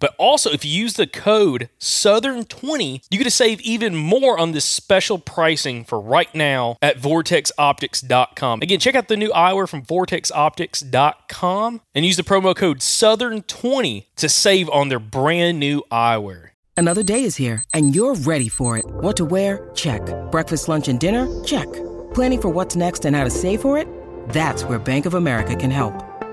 But also, if you use the code Southern20, you get to save even more on this special pricing for right now at vortexoptics.com. Again, check out the new eyewear from vortexoptics.com and use the promo code Southern20 to save on their brand new eyewear. Another day is here, and you're ready for it. What to wear? Check. Breakfast, lunch, and dinner? Check. Planning for what's next and how to save for it? That's where Bank of America can help.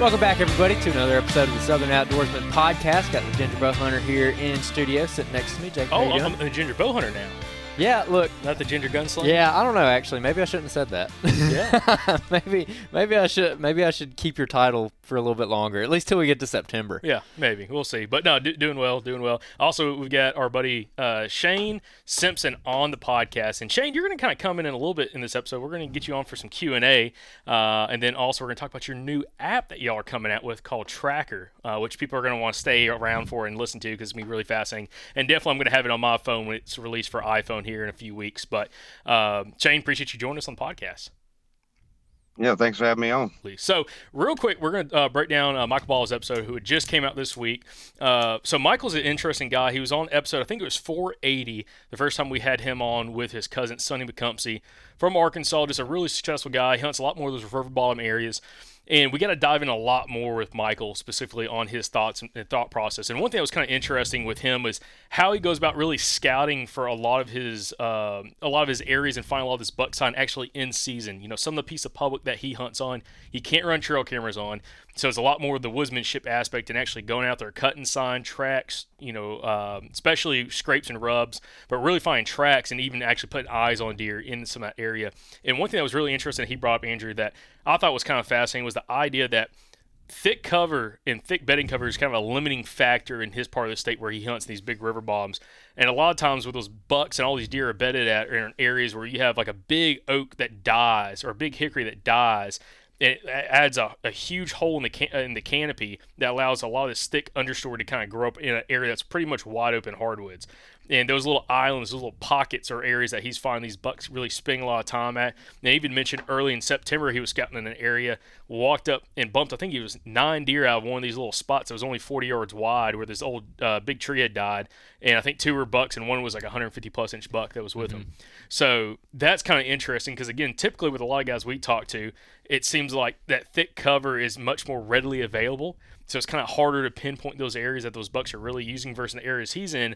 Welcome back, everybody, to another episode of the Southern Outdoorsman Podcast. Got the Ginger Bow Hunter here in studio, sitting next to me. Jake, Oh, I'm doing? a ginger bow hunter now, yeah. Look, not the ginger gunslinger. yeah. I don't know. Actually, maybe I shouldn't have said that. Yeah. maybe, maybe I should. Maybe I should keep your title for a little bit longer, at least till we get to September. Yeah, maybe we'll see. But no, do, doing well, doing well. Also, we've got our buddy uh, Shane Simpson on the podcast, and Shane, you're going to kind of come in in a little bit in this episode. We're going to get you on for some Q and A, uh, and then also we're going to talk about your new app that y'all are coming out with called TRAKR, uh, which people are going to want to stay around for and listen to because it's gonna be really fascinating. And definitely, I'm going to have it on my phone when it's released for iPhone here in a few weeks. But um, Shane, appreciate you joining us on the podcast. Yeah, thanks for having me on. So, real quick, we're going to uh, break down uh, Michael Ball's episode, who had just came out this week. Uh, so, Michael's an interesting guy. He was on episode, I think it was 480, the first time we had him on with his cousin Sonny McCumpsey from Arkansas. Just a really successful guy. He hunts a lot more of those river bottom areas. And we got to dive in a lot more with Michael, specifically on his thoughts and, thought process. And one thing that was kind of interesting with him was how he goes about really scouting for a lot of his uh, a lot of his areas and finding a lot of this buck sign actually in season. You know, some of the piece of public that he hunts on, he can't run trail cameras on. So it's a lot more of the woodsmanship aspect and actually going out there cutting sign tracks, you know, um, especially scrapes and rubs, but really finding tracks and even actually putting eyes on deer in some of that area. And one thing that was really interesting he brought up, Andrew, that I thought was kind of fascinating was the idea that thick cover and thick bedding cover is kind of a limiting factor in his part of the state where he hunts these big river bottoms. And a lot of times with those bucks and all these deer are bedded at are in areas where you have like a big oak that dies or a big hickory that dies. And it adds a, a huge hole in the can- in the canopy that allows a lot of this thick understory to kind of grow up in an area that's pretty much wide open hardwoods. And those little islands, those little pockets are areas that he's finding these bucks really spending a lot of time at. And they even mentioned early in September he was scouting in an area, walked up and bumped, I think he was nine deer out of one of these little spots that was only 40 yards wide where this old uh, big tree had died. And I think two were bucks and one was like 150 plus inch buck that was with mm-hmm. him. So that's kind of interesting because, again, typically with a lot of guys we talk to, it seems like that thick cover is much more readily available. So it's kind of harder to pinpoint those areas that those bucks are really using versus the areas he's in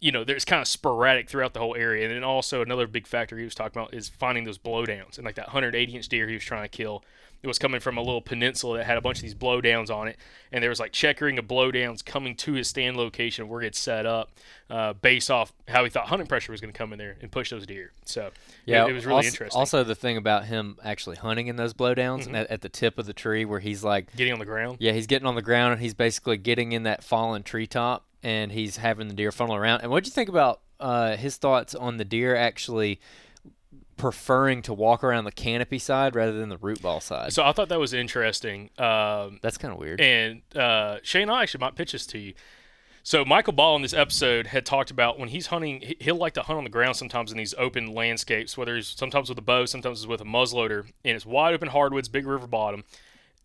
you know, there's kind of sporadic throughout the whole area. And then also another big factor he was talking about is finding those blowdowns. And like that 180 inch deer he was trying to kill, it was coming from a little peninsula that had a bunch of these blowdowns on it. And there was like checkering of blowdowns coming to his stand location where it's set up uh, based off how he thought hunting pressure was going to come in there and push those deer. So yeah, it, it was really also, interesting. Also, the thing about him actually hunting in those blowdowns mm-hmm. at, at the tip of the tree where he's like getting on the ground. Yeah, he's getting on the ground and he's basically getting in that fallen treetop and he's having the deer funnel around. And what do you think about uh, his thoughts on the deer actually preferring to walk around the canopy side rather than the root ball side? So I thought that was interesting. Um, That's kind of weird. And uh, Shane, I actually might pitch this to you. So Michael Ball in this episode had talked about when he's hunting, he'll like to hunt on the ground sometimes in these open landscapes, whether it's sometimes with a bow, sometimes it's with a muzzleloader, and it's wide open hardwoods, big river bottom.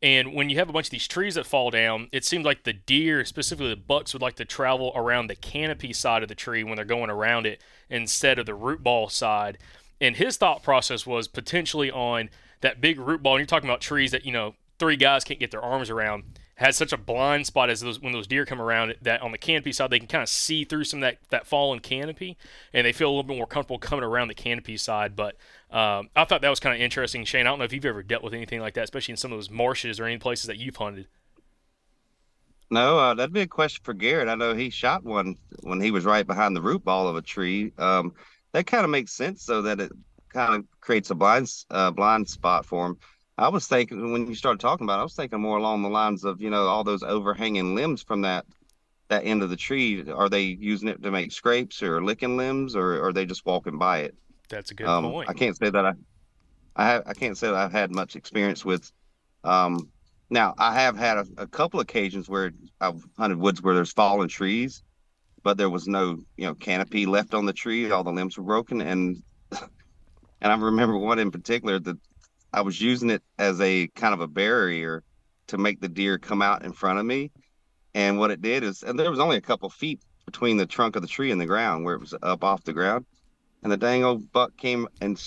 And when you have a bunch of these trees that fall down, it seems like the deer, specifically the bucks, would like to travel around the canopy side of the tree when they're going around it instead of the root ball side. And his thought process was potentially on that big root ball. And you're talking about trees that, you know, three guys can't get their arms around has such a blind spot as those when those deer come around that on the canopy side they can kind of see through some of that, that fallen canopy and they feel a little bit more comfortable coming around the canopy side. But um, i thought that was kind of interesting shane. I don't know if you've ever dealt with anything like that especially in some of those marshes or any places that you've hunted. No uh, that'd be a question for garrett. I know he shot one when he was right behind the root ball of a tree. Um, that kind of makes sense though that it kind of creates a blind uh, blind spot for him I was thinking when you started talking about, it, I was thinking more along the lines of you know all those overhanging limbs from that that end of the tree. Are they using it to make scrapes or licking limbs, or, or are they just walking by it? That's a good um, point. I can't say that I, I have, I can't say that I've had much experience with. Um, now I have had a, a couple occasions where I've hunted woods where there's fallen trees, but there was no you know canopy left on the tree. All the limbs were broken, and and I remember one in particular that I was using it as a kind of a barrier to make the deer come out in front of me. And what it did is, and there was only a couple feet between the trunk of the tree and the ground where it was up off the ground. And the dang old buck came and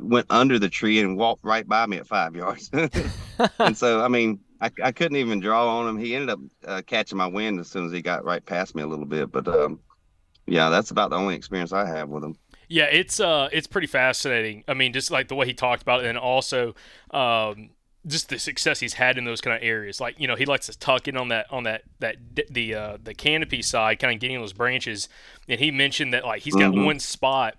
went under the tree and walked right by me at five yards. and so, I mean, I, I couldn't even draw on him. He ended up uh, catching my wind as soon as he got right past me a little bit. But um, yeah, that's about the only experience I have with him. Yeah, it's uh, it's pretty fascinating. I mean, just like the way he talked about it, and also um, just the success he's had in those kind of areas. Like you know, he likes to tuck in on that on that that the uh, the canopy side, kind of getting those branches. And he mentioned that like he's got mm-hmm. one spot.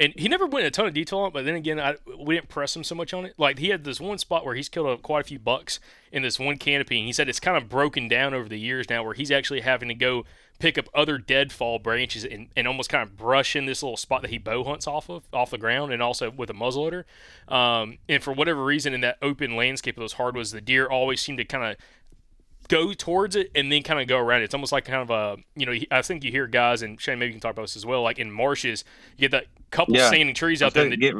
And he never went a ton of detail on it, but then again, I, we didn't press him so much on it. Like he had this one spot where he's killed a, quite a few bucks in this one canopy, and he said it's kind of broken down over the years now, where he's actually having to go pick up other deadfall branches and, and almost kind of brush in this little spot that he bow hunts off of off the ground and also with a muzzleloader. Um, and for whatever reason, in that open landscape of those hardwoods, the deer always seem to kind of go towards it and then kind of go around it. It's almost like kind of a, you know, I think you hear guys, and Shane, maybe you can talk about this as well, like in marshes, you get that couple yeah. standing trees out there. Get,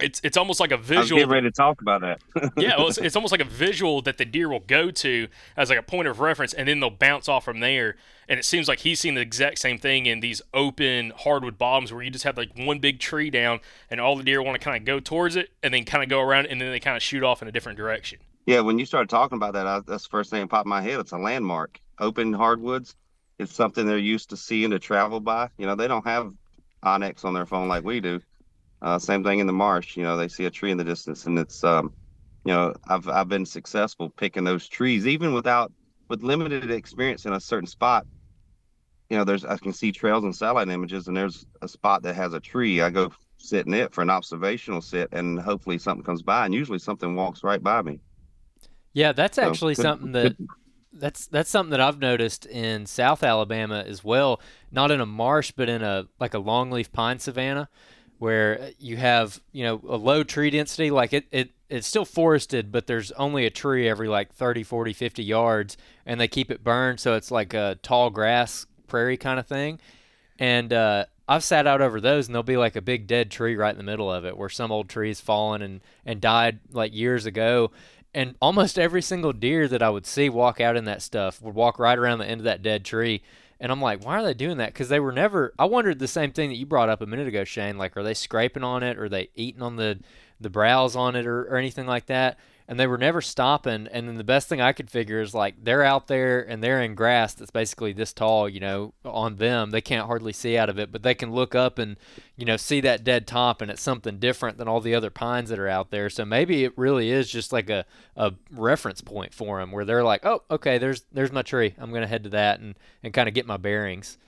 it's it's almost like a visual. I was ready to talk about that. yeah, well, it's, it's almost like a visual that the deer will go to as like a point of reference, and then they'll bounce off from there. And it seems like he's seen the exact same thing in these open hardwood bottoms where you just have like one big tree down, and all the deer want to kind of go towards it, and then kind of go around, and then they kind of shoot off in a different direction. Yeah, when you started talking about that, I, that's the first thing that popped in my head. It's a landmark. Open hardwoods. It's something they're used to seeing to travel by. You know, they don't have onX on their phone like we do. Uh, same thing in the marsh. You know, they see a tree in the distance, and it's um, you know, I've I've been successful picking those trees, even without with limited experience in a certain spot. You know, there's I can see trails and satellite images, and there's a spot that has a tree. I go sit in it for an observational sit, and hopefully something comes by, and usually something walks right by me. Yeah, that's actually so, something that that's that's something that I've noticed in South Alabama as well. Not in a marsh, but in a like a longleaf pine savanna where you have you know a low tree density like it, it it's still forested, but there's only a tree every like 30, 40, 50 yards, and they keep it burned so it's like a tall grass prairie kind of thing. And uh, I've sat out over those, and there'll be like a big dead tree right in the middle of it, where some old tree's fallen and and died like years ago. And almost every single deer that I would see walk out in that stuff would walk right around the end of that dead tree. And I'm like, why are they doing that? Because they were never. I wondered the same thing that you brought up a minute ago, Shane. Like, are they scraping on it? Or are they eating on the the browse on it, or, or anything like that? And they were never stopping. And then the best thing I could figure is like they're out there and they're in grass that's basically this tall, you know, on them. They can't hardly see out of it, but they can look up and, you know, see that dead top and it's something different than all the other pines that are out there. So maybe it really is just like a, a reference point for them where they're like, oh, okay, there's there's my tree. I'm going to head to that and, and kind of get my bearings.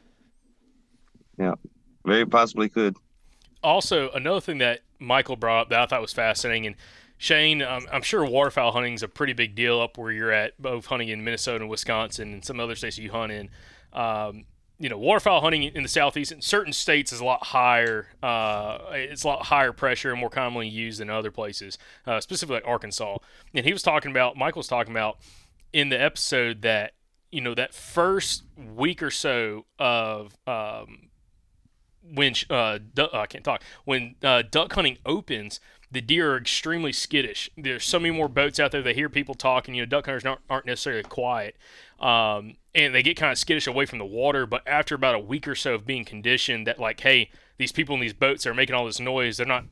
Yeah, very possibly could. Also, another thing that Michael brought up that I thought was fascinating, and Shane, um, I'm sure waterfowl hunting is a pretty big deal up where you're at, both hunting in Minnesota and Wisconsin and some other states you hunt in. Um, you know, waterfowl hunting in the southeast in certain states is a lot higher. Uh, it's a lot higher pressure and more commonly used than other places, uh, specifically like Arkansas. And he was talking about, Michael's talking about in the episode that you know that first week or so of um, when uh, I can't talk when uh, duck hunting opens the deer are extremely skittish. There's so many more boats out there. They hear people talking. You know, duck hunters aren't, necessarily quiet, um, and they get kind of skittish away from the water. But after about a week or so of being conditioned, that like, hey, these people in these boats are making all this noise. They're not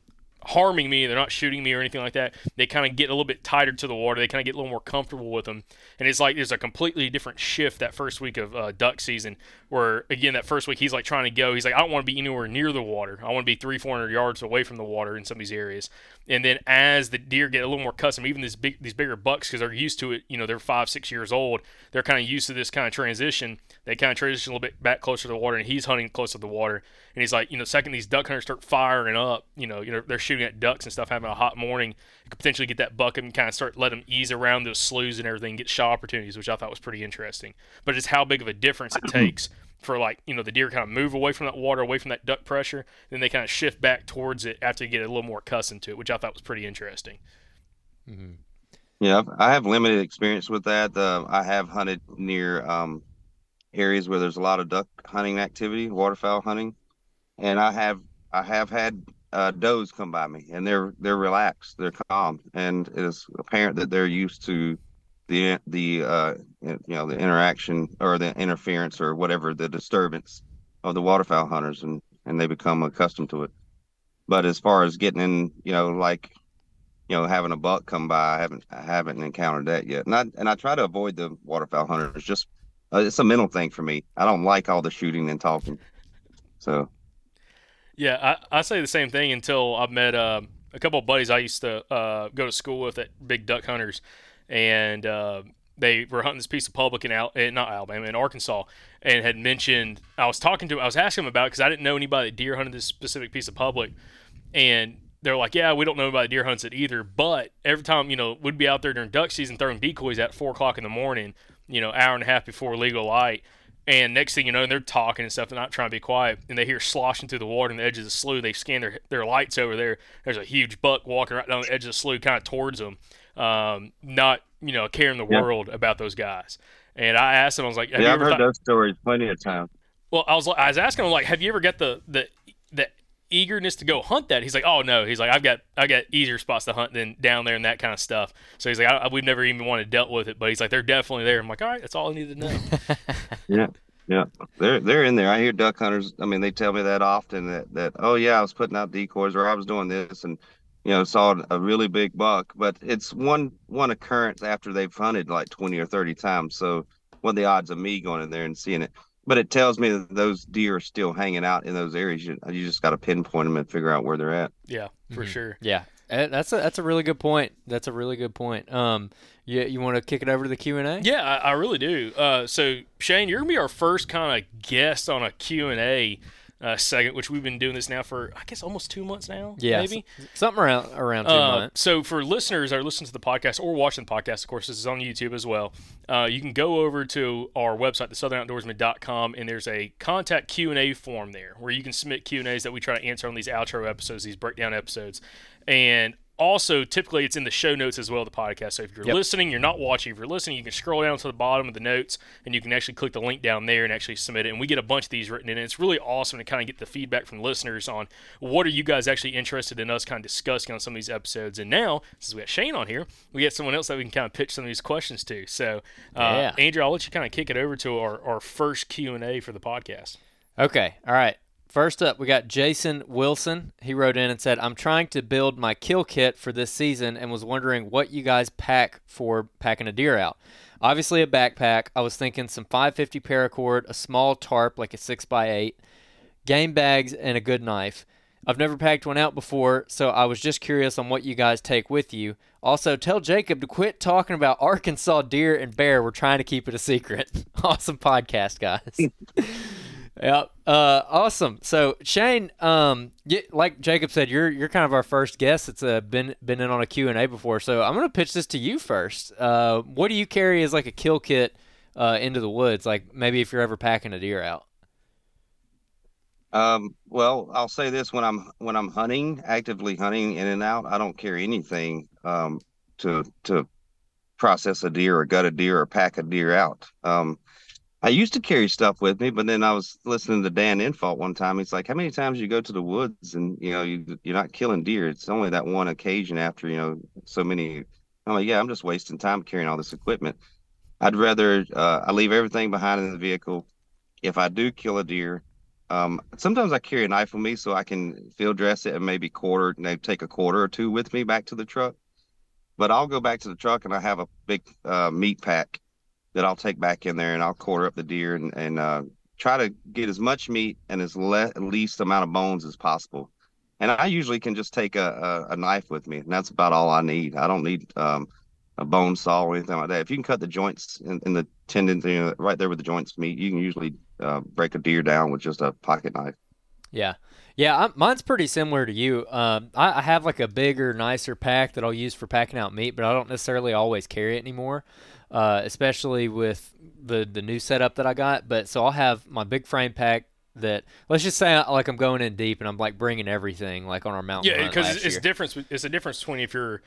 harming me. They're not shooting me or anything like that. They kind of get a little bit tighter to the water. They kind of get a little more comfortable with them. And it's like there's a completely different shift that first week of uh, duck season where, again, that first week he's like trying to go. He's like, I don't want to be anywhere near the water. I want to be three, 400 yards away from the water in some of these areas. And then as the deer get a little more custom, even these big, these bigger bucks, because they're used to it, you know, they're five, six years old, they're kind of used to this kind of transition. They kind of transition a little bit back closer to the water, and he's hunting close to the water. And he's like, you know, second these duck hunters start firing up, you know, you know, they're shooting at ducks and stuff, having a hot morning, you could potentially get that buck and kind of start let them ease around those sloughs and everything, and get shot opportunities, which I thought was pretty interesting. But it's how big of a difference it takes for like you know the deer kind of move away from that water, away from that duck pressure, then they kind of shift back towards it after you get a little more accustomed to it, which I thought was pretty interesting. Mm-hmm. Yeah, I have limited experience with that. Uh, I have hunted near um, areas where there's a lot of duck hunting activity, waterfowl hunting, and I have I have had uh, does come by me, and they're they're relaxed, they're calm, and it is apparent that they're used to the the uh, you know the interaction or the interference or whatever the disturbance of the waterfowl hunters, and and they become accustomed to it. But as far as getting in, you know, like you know, having a buck come by, I haven't I haven't encountered that yet. And I and I try to avoid the waterfowl hunters. Just uh, it's a mental thing for me. I don't like all the shooting and talking. So. Yeah, I, I say the same thing until I've met uh, a couple of buddies I used to uh, go to school with at big duck hunters, and uh, they were hunting this piece of public in Al- eh, not Alabama in Arkansas, and had mentioned I was talking to him, I was asking him about because I didn't know anybody that deer hunted this specific piece of public, and they're like, yeah, we don't know about deer hunts it either, but every time you know we'd be out there during duck season throwing decoys at four o'clock in the morning, you know, hour and a half before legal light. And next thing you know, they're talking and stuff. They're not trying to be quiet, and they hear sloshing through the water on the edge of the slough. They scan their their lights over there. There's a huge buck walking right down the edge of the slough, kind of towards them. Um, not you know caring the world about those guys. And I asked him, I was like, "Yeah, I've heard those stories plenty of times." Well, I was I was asking him like, "Have you ever got the the the eagerness to go hunt that?" He's like, "Oh no," he's like, "I've got I got easier spots to hunt than down there and that kind of stuff." So he's like, I, "We've never even wanted to dealt with it," but he's like, "They're definitely there." I'm like, "All right, that's all I need to know." yeah. Yeah, they're they're in there. I hear duck hunters. I mean, they tell me that often that that oh yeah, I was putting out decoys or I was doing this, and you know saw a really big buck but it's one one occurrence after they've hunted like 20 or 30 times so what are the odds of me going in there and seeing it? But it tells me that those deer are still hanging out in those areas. You, you just got to pinpoint them and figure out where they're at. Yeah for mm-hmm. sure. Yeah eh, that's a that's a really good point. That's a really good point. Um you, you want to kick it over to the q&a yeah i, I really do. Uh, so shane you're gonna be our first kind of guest on a q&a uh, segment, which we've been doing this now for I guess almost two months now. Yeah, maybe something around around two uh, months. So for listeners that are listening to the podcast or watching the podcast, of course, this is on YouTube as well. Uh, you can go over to our website, thesouthernoutdoorsman.com, and there's a contact Q and A form there where you can submit Q and A's that we try to answer on these outro episodes, these breakdown episodes, and also typically it's in the show notes as well. The podcast. So if you're Yep. listening, you're not watching. If you're listening, you can scroll down to the bottom of the notes and you can actually click the link down there and actually submit it. And we get a bunch of these written in. And it's really awesome to kind of get the feedback from listeners on what are you guys actually interested in us kind of discussing on some of these episodes. And now since we got Shane on here, we get someone else that we can kind of pitch some of these questions to. So uh, Yeah. Andrew, I'll let you kind of kick it over to our, our first Q and A for the podcast. Okay, all right. First up, we got Jason Wilson. He wrote in and said, I'm trying to build my kill kit for this season and was wondering what you guys pack for packing a deer out. Obviously, a backpack. I was thinking some 550 paracord, a small tarp like a 6x8, game bags, and a good knife. I've never packed one out before, so I was just curious on what you guys take with you. Also, tell Jacob to quit talking about Arkansas deer and bear. We're trying to keep it a secret. awesome podcast, guys. Yep. Uh, awesome. So Shane, um, y like Jacob said, you're you're kind of our first guest that's uh, been been in on a Q and A before. So I'm gonna pitch this to you first. Uh, what do you carry as like a kill kit uh, into the woods? Like maybe if you're ever packing a deer out. Um, well, I'll say this: when I'm when I'm hunting, actively hunting in and out, I don't carry anything um, to to process a deer or gut a deer or pack a deer out. Um, I used to carry stuff with me, but then I was listening to Dan Infalt one time. He's like, "How many times you go to the woods and you know you you're not killing deer? It's only that one occasion after you know so many." I'm like, "Yeah, I'm just wasting time carrying all this equipment. I'd rather uh, I leave everything behind in the vehicle. If I do kill a deer, um, sometimes I carry a knife with me so I can field dress it and maybe quarter, you know, take a quarter or two with me back to the truck. But I'll go back to the truck and I have a big uh, meat pack that I'll take back in there and I'll quarter up the deer and, and uh, try to get as much meat and as le- least amount of bones as possible. And I usually can just take a, a, a knife with me, and that's about all I need. I don't need um, a bone saw or anything like that. If you can cut the joints in, in the tendons, you know, right there where the joints meet, you can usually uh, break a deer down with just a pocket knife. Yeah. Yeah, i mine's pretty similar to you. Um, I, I have like a bigger, nicer pack that I'll use for packing out meat, but I don't necessarily always carry it anymore, uh, especially with the the new setup that I got. But so I'll have my big frame pack that let's just say I- like I'm going in deep and I'm like bringing everything like on our mountain. Yeah, because it's, it's year. difference. It's a difference between if you're,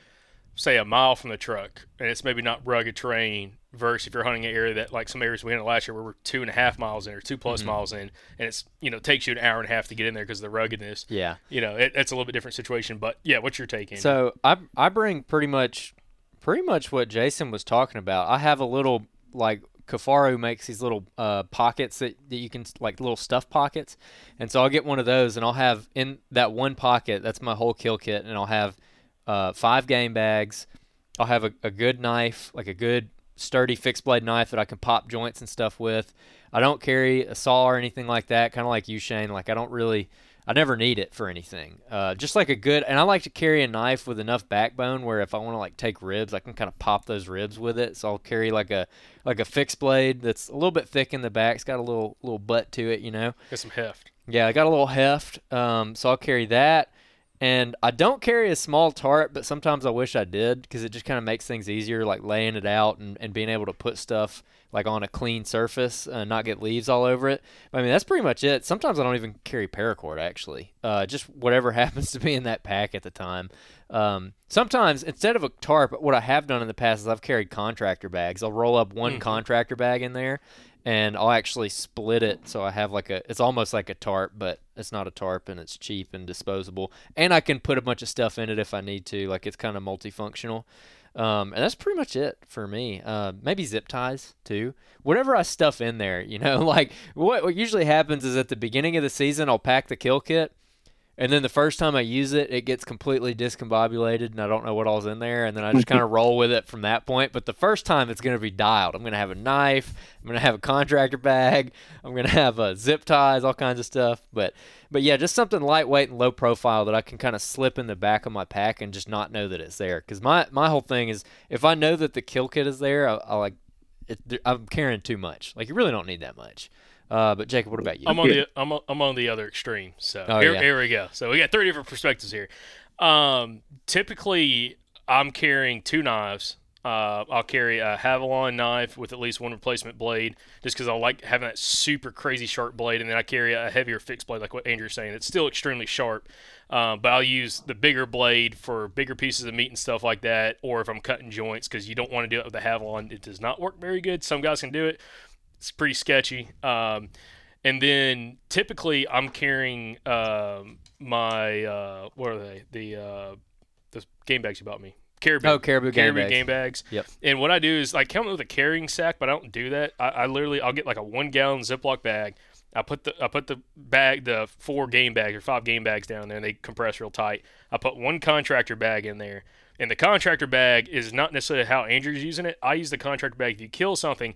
say, a mile from the truck and it's maybe not rugged terrain versus if you're hunting an area that like some areas we hunted last year where we're two and a half miles in or two plus Mm-hmm. miles in, and it's you know takes you an hour and a half to get in there because of the ruggedness. Yeah. You know, it, it's a little bit different situation. But yeah, what's your take? Andy? So I I bring pretty much pretty much what Jason was talking about. I have a little like Kifaru makes these little uh, pockets that, that you can like little stuff pockets, and so I'll get one of those and I'll have in that one pocket that's my whole kill kit, and I'll have uh, five game bags. I'll have a, a good knife, like a good sturdy fixed blade knife that I can pop joints and stuff with. I don't carry a saw or anything like that, kind of like you, Shane. Like I don't really, I never need it for anything. Uh, just like a good, and I like to carry a knife with enough backbone where if I want to like take ribs, I can kind of pop those ribs with it. So I'll carry like a like a fixed blade that's a little bit thick in the back. It's got a little little butt to it, you know. Got some heft. Yeah, I got a little heft, um, so I'll carry that. And I don't carry a small tarp, but sometimes I wish I did because it just kind of makes things easier, like laying it out and, and being able to put stuff like on a clean surface and not get leaves all over it. I mean, that's pretty much it. Sometimes I don't even carry paracord actually, uh, just whatever happens to be in that pack at the time. Um, sometimes instead of a tarp, what I have done in the past is I've carried contractor bags. I'll roll up one contractor bag in there and I'll actually split it so I have like a it's almost like a tarp, but it's not a tarp and it's cheap and disposable. And I can put a bunch of stuff in it if I need to. Like it's kind of multifunctional. Um, and that's pretty much it for me. Uh, maybe zip ties too. Whatever I stuff in there, you know, like what, what usually happens is at the beginning of the season, I'll pack the kill kit. And then the first time I use it, it gets completely discombobulated, and I don't know what all's in there. And then I just kind of roll with it from that point. But the first time, it's going to be dialed. I'm going to have a knife. I'm going to have a contractor bag. I'm going to have uh, zip ties, all kinds of stuff. But but yeah, just something lightweight and low profile that I can kind of slip in the back of my pack and just not know that it's there. Because my my whole thing is if I know that the kill kit is there, I, I like it, I'm carrying too much. Like you really don't need that much. Uh, but Jacob, what about you? I'm on the I'm on, I'm on the other extreme. So Oh, here, yeah. here we go. So we got three different perspectives here. Um, typically, I'm carrying two knives. Uh, I'll carry a Havalon knife with at least one replacement blade, just because I like having that super crazy sharp blade. And then I carry a heavier fixed blade, like what Andrew's saying. It's still extremely sharp, uh, but I'll use the bigger blade for bigger pieces of meat and stuff like that, or if I'm cutting joints, because you don't want to do it with the Havalon. It does not work very good. Some guys can do it. It's pretty sketchy. Um, and then typically I'm carrying um, my uh, what are they? The uh, the game bags you bought me. Caribou, Oh, Caribou game bags. game bags. Yep. And what I do is like come with a carrying sack, but I don't do that. I, I literally I'll get like a one gallon Ziploc bag. I put the I put the bag the four game bags or five game bags down there, and they compress real tight. I put one contractor bag in there, and the contractor bag is not necessarily how Andrew's using it. I use the contractor bag. If you kill something,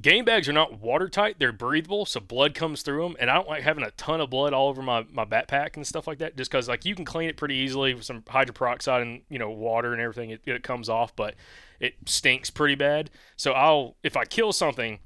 game bags are not watertight; they're breathable, so blood comes through them. And I don't like having a ton of blood all over my, my backpack and stuff like that, just because like you can clean it pretty easily with some hydroperoxide and you know water and everything. It, it comes off, but it stinks pretty bad. So I'll if I kill something.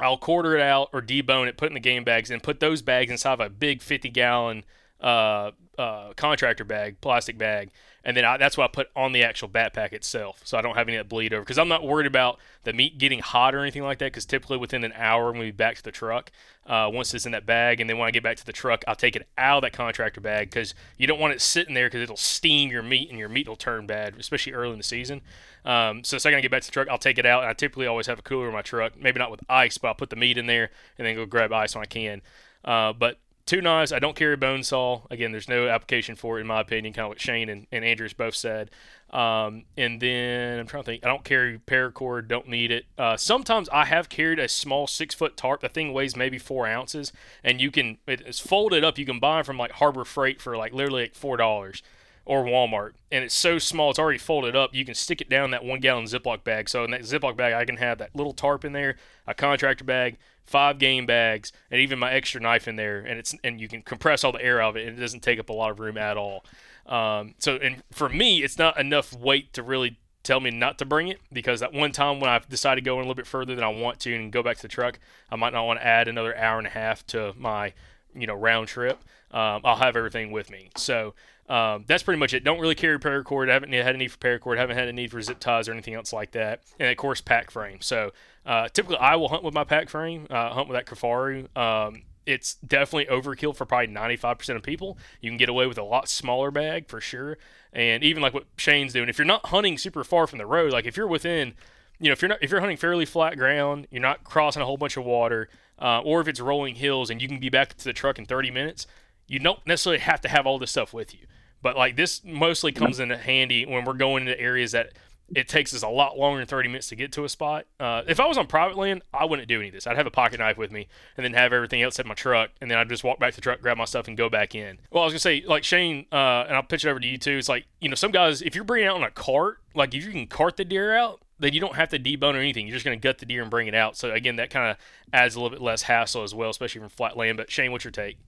I'll quarter it out or debone it, put it in the game bags, and put those bags inside of a big 50 gallon uh, uh, contractor bag, plastic bag, and then I, that's what I put on the actual backpack itself, so I don't have any of that bleed over. Because I'm not worried about the meat getting hot or anything like that. Because typically within an hour, when we back to the truck uh, once it's in that bag, and then when I get back to the truck, I'll take it out of that contractor bag because you don't want it sitting there because it'll steam your meat and your meat will turn bad, especially early in the season. Um, so the second I get back to the truck, I'll take it out, and I typically always have a cooler in my truck. Maybe not with ice, but I'll put the meat in there and then go grab ice when I can. Uh, but two knives, I don't carry a bone saw. Again, there's no application for it in my opinion, kind of what Shane and, and Andrews both said. Um, and then I'm trying to think. I don't carry paracord. Don't need it. Uh, sometimes I have carried a small six foot tarp. The thing weighs maybe four ounces, and you can it's folded up. You can buy from like Harbor Freight for like literally like four dollars or Walmart, and it's so small, it's already folded up. You can stick it down that one gallon Ziploc bag. So in that Ziploc bag, I can have that little tarp in there, a contractor bag, five game bags, and even my extra knife in there. And it's and you can compress all the air out of it, and it doesn't take up a lot of room at all. Um, so and for me, it's not enough weight to really tell me not to bring it because that one time when I've decided to go in a little bit further than I want to and go back to the truck, I might not want to add another hour and a half to my you know round trip. Um, I'll have everything with me. So um, that's pretty much it. Don't really carry paracord. I haven't had a need for paracord. I Haven't had a need for zip ties or anything else like that. And of course, pack frame. So uh, typically, I will hunt with my pack frame. Uh, hunt with that Kifaru. Um, it's definitely overkill for probably 95% of people. You can get away with a lot smaller bag for sure. And even like what Shane's doing, if you're not hunting super far from the road, like if you're within, you know, if you're not if you're hunting fairly flat ground, you're not crossing a whole bunch of water, uh, or if it's rolling hills and you can be back to the truck in 30 minutes, you don't necessarily have to have all this stuff with you. But like this mostly comes in handy when we're going into areas that it takes us a lot longer than 30 minutes to get to a spot. Uh, if I was on private land, I wouldn't do any of this. I'd have a pocket knife with me and then have everything else in my truck, and then I'd just walk back to the truck, grab my stuff, and go back in. Well, I was gonna say, like Shane, uh, and I'll pitch it over to you too. It's like you know, some guys, if you're bringing out on a cart, like if you can cart the deer out, then you don't have to debone or anything. You're just gonna gut the deer and bring it out. So again, that kind of adds a little bit less hassle as well, especially from flat land. But Shane, what's your take?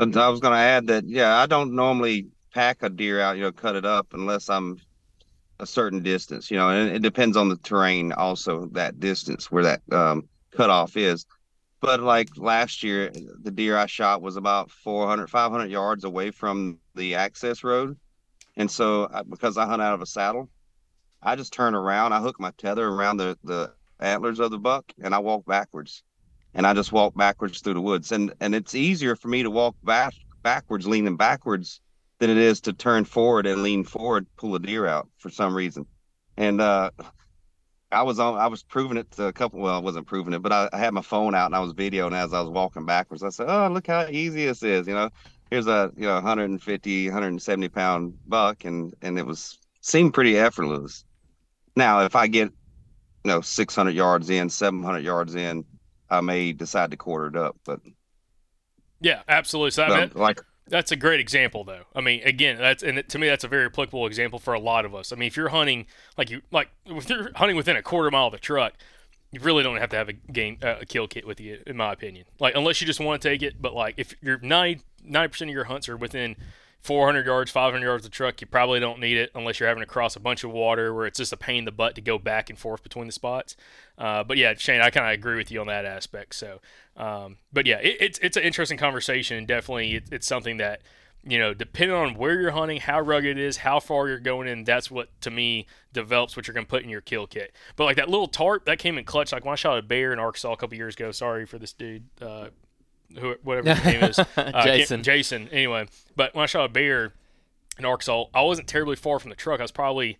And I was going to add that, yeah, I don't normally pack a deer out, you know, cut it up unless I'm a certain distance, you know, and it depends on the terrain also, that distance where that um, cutoff is. But like last year, the deer I shot was about 400, 500 yards away from the access road. And so I, because I hunt out of a saddle, I just turn around, I hook my tether around the, the antlers of the buck and I walk backwards and I just walk backwards through the woods. And and it's easier for me to walk back backwards, leaning backwards, than it is to turn forward and lean forward, pull a deer out for some reason. And uh, I was on, I was proving it to a couple. Well, I wasn't proving it, but I, I had my phone out and I was videoing as I was walking backwards. I said, "Oh, look how easy this is!" You know, here's a you know 150, 170 pound buck, and and it was seemed pretty effortless. Now, if I get you know 600 yards in, 700 yards in, I may decide to quarter it up. But yeah, absolutely. So I mean, like that's a great example, though. I mean, again, that's and to me, that's a very applicable example for a lot of us. I mean, if you're hunting like you like if you're hunting within a quarter mile of the truck, you really don't have to have a game uh, a kill kit with you, in my opinion. Like unless you just want to take it, but like if you're 90 percent of your hunts are within 400 yards, 500 yards of truck, you probably don't need it unless you're having to cross a bunch of water where it's just a pain in the butt to go back and forth between the spots. Uh, but yeah, Shane, I kind of agree with you on that aspect. So, um, but yeah, it, it's it's an interesting conversation, and definitely it, it's something that you know, depending on where you're hunting, how rugged it is, how far you're going in, that's what to me develops what you're going to put in your kill kit. But like that little tarp, that came in clutch. Like when I shot a bear in Arkansas a couple years ago. Sorry for this dude, uh, who whatever his name is, uh, Jason. Jason. Anyway, but when I shot a bear in Arkansas, I wasn't terribly far from the truck. I was probably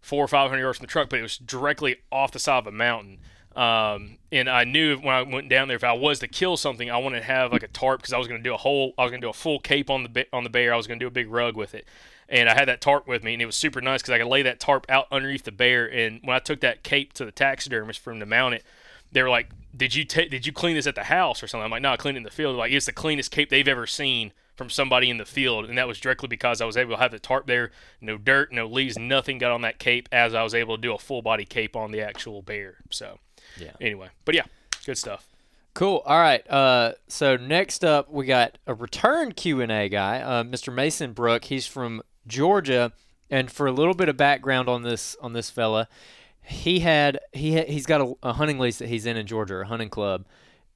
four or five hundred yards from the truck, but it was directly off the side of a mountain. Um, and I knew when I went down there, if I was to kill something, I wanted to have like a tarp because I was going to do a whole, I was going to do a full cape on the on the bear. I was going to do a big rug with it, and I had that tarp with me, and it was super nice because I could lay that tarp out underneath the bear. And when I took that cape to the taxidermist for him to mount it, they were like, "Did you take? Did you clean this at the house or something?" I'm like, "No, I cleaned it in the field." Like it's the cleanest cape they've ever seen from somebody in the field, and that was directly because I was able to have the tarp there, no dirt, no leaves, nothing got on that cape, as I was able to do a full body cape on the actual bear. So, Yeah. Anyway, but yeah, good stuff. Cool. All right. Uh, so next up, we got a return Q and A guy, uh, Mr. Mason Brook. He's from Georgia, and for a little bit of background on this on this fella, he had he ha- he's got a, a hunting lease that he's in in Georgia, a hunting club,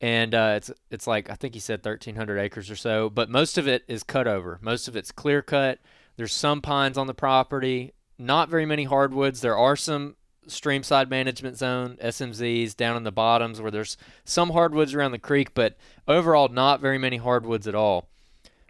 and uh, it's it's like I think he said 1,300 acres or so, but most of it is cut over. Most of it's clear cut. There's some pines on the property, not very many hardwoods. There are some streamside management zone SMZs down in the bottoms where there's some hardwoods around the creek, but overall not very many hardwoods at all.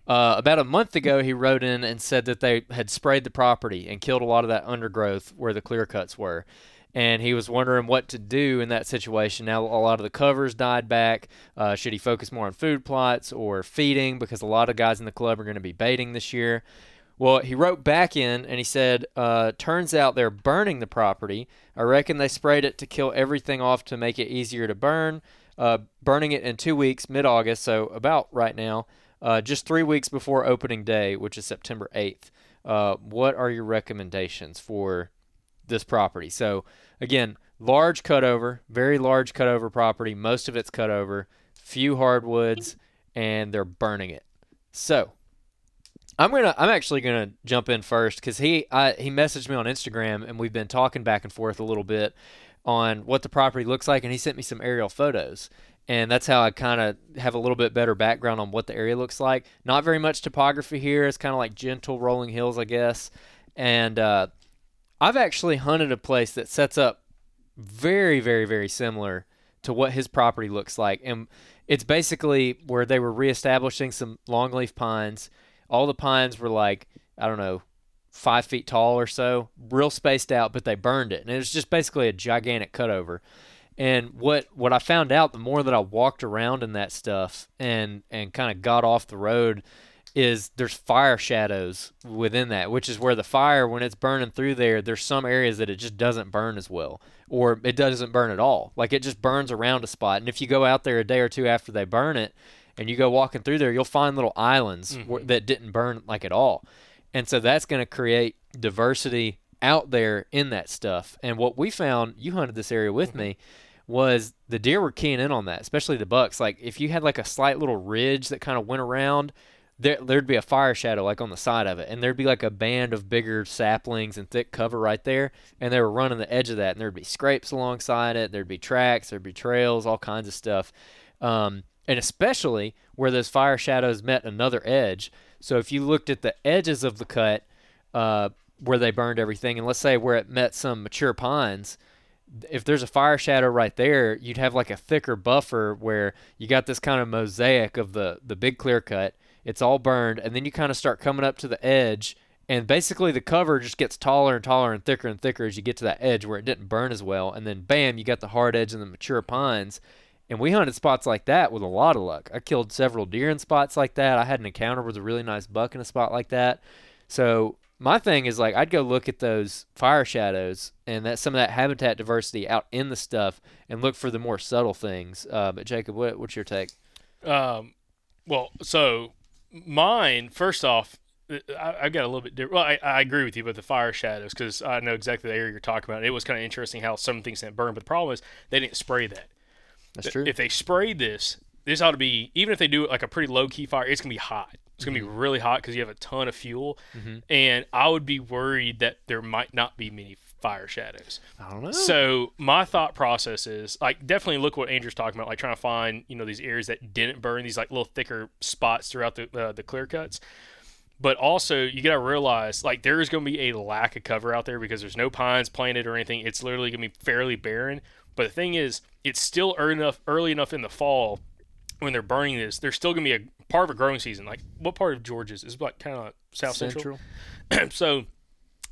Uh, about a month ago, he wrote in and said that they had sprayed the property and killed a lot of that undergrowth where the clear cuts were. And he was wondering what to do in that situation. Now, a lot of the covers died back. Uh, should he focus more on food plots or feeding? Because a lot of guys in the club are going to be baiting this year. Well, he wrote back in and he said, uh, Turns out they're burning the property. I reckon they sprayed it to kill everything off to make it easier to burn. Uh, burning it in two weeks, mid August, so about right now, uh, just three weeks before opening day, which is September 8th. Uh, what are your recommendations for this property? So, again, large cutover, very large cutover property. Most of it's cut over, few hardwoods, and they're burning it. So, I'm gonna. I'm actually gonna jump in first because he I, he messaged me on Instagram and we've been talking back and forth a little bit on what the property looks like, and he sent me some aerial photos, and that's how I kind of have a little bit better background on what the area looks like. Not very much topography here. It's kind of like gentle rolling hills, I guess. And uh, I've actually hunted a place that sets up very, very, very similar to what his property looks like, and it's basically where they were reestablishing some longleaf pines. All the pines were like I don't know five feet tall or so, real spaced out, but they burned it, and it was just basically a gigantic cutover. And what what I found out the more that I walked around in that stuff and and kind of got off the road is there's fire shadows within that, which is where the fire when it's burning through there, there's some areas that it just doesn't burn as well or it doesn't burn at all. Like it just burns around a spot. And if you go out there a day or two after they burn it, and you go walking through there, you'll find little islands mm-hmm. where, that didn't burn like at all. And so that's going to create diversity out there in that stuff. And what we found, you hunted this area with mm-hmm. me, was the deer were keying in on that, especially the bucks. Like if you had like a slight little ridge that kind of went around, there there'd be a fire shadow like on the side of it, and there'd be like a band of bigger saplings and thick cover right there, and they were running the edge of that, and there'd be scrapes alongside it, there'd be tracks, there'd be trails, all kinds of stuff. Um, and especially where those fire shadows met another edge. So if you looked at the edges of the cut uh, where they burned everything, and let's say where it met some mature pines, if there's a fire shadow right there, you'd have like a thicker buffer where you got this kind of mosaic of the the big clear cut. It's all burned, and then you kind of start coming up to the edge, and basically the cover just gets taller and taller and thicker and thicker as you get to that edge where it didn't burn as well, and then bam, you got the hard edge and the mature pines. And we hunted spots like that with a lot of luck. I killed several deer in spots like that. I had an encounter with a really nice buck in a spot like that. So my thing is like I'd go look at those fire shadows and that some of that habitat diversity out in the stuff and look for the more subtle things. Uh, but Jacob, what, what's your take? Um, well, so mine first off, I, I got a little bit different. Well, I, I agree with you about the fire shadows because I know exactly the area you're talking about. It was kind of interesting how some things didn't burn, but the problem is they didn't spray that. That's true. If they sprayed this, this ought to be even if they do it like a pretty low key fire, it's gonna be hot. It's gonna be mm-hmm. really hot because you have a ton of fuel, mm-hmm. and I would be worried that there might not be many fire shadows. I don't know. So my thought process is like definitely look what Andrew's talking about, like trying to find you know these areas that didn't burn, these like little thicker spots throughout the uh, the clear cuts. But also, you got to realize like there is going to be a lack of cover out there because there's no pines planted or anything. It's literally going to be fairly barren. But the thing is, it's still early enough early enough in the fall when they're burning this. There's still going to be a part of a growing season. Like what part of Georgia is? Is like kind of south central. central. so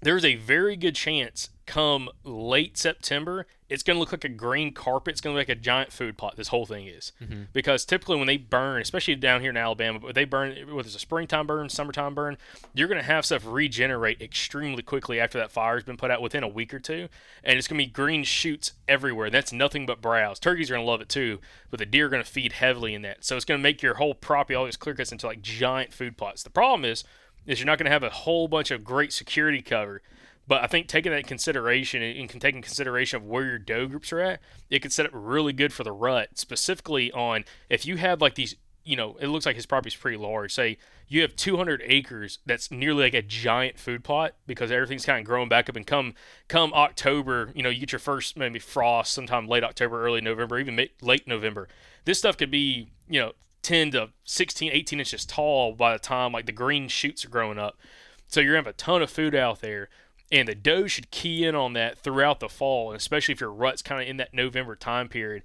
there's a very good chance come late September, it's going to look like a green carpet. It's going to look like a giant food plot. This whole thing is mm-hmm. because typically when they burn, especially down here in Alabama, but they burn whether it's a springtime burn, summertime burn, you're going to have stuff regenerate extremely quickly after that fire's been put out within a week or two, and it's going to be green shoots everywhere. That's nothing but browse. Turkeys are going to love it too, but the deer are going to feed heavily in that. So it's going to make your whole property, all these clear cuts, into like giant food plots. The problem is is you're not going to have a whole bunch of great security cover. But I think taking that consideration and taking consideration of where your doe groups are at, it could set up really good for the rut. Specifically on if you have like these, you know, it looks like his property's pretty large. Say you have 200 acres that's nearly like a giant food plot because everything's kind of growing back up. And come come October, you know, you get your first maybe frost sometime late October, early November, even late November. This stuff could be, you know, 10 to 16, 18 inches tall by the time like the green shoots are growing up. So you're gonna have a ton of food out there, and the doe should key in on that throughout the fall, and especially if your rut's kind of in that November time period.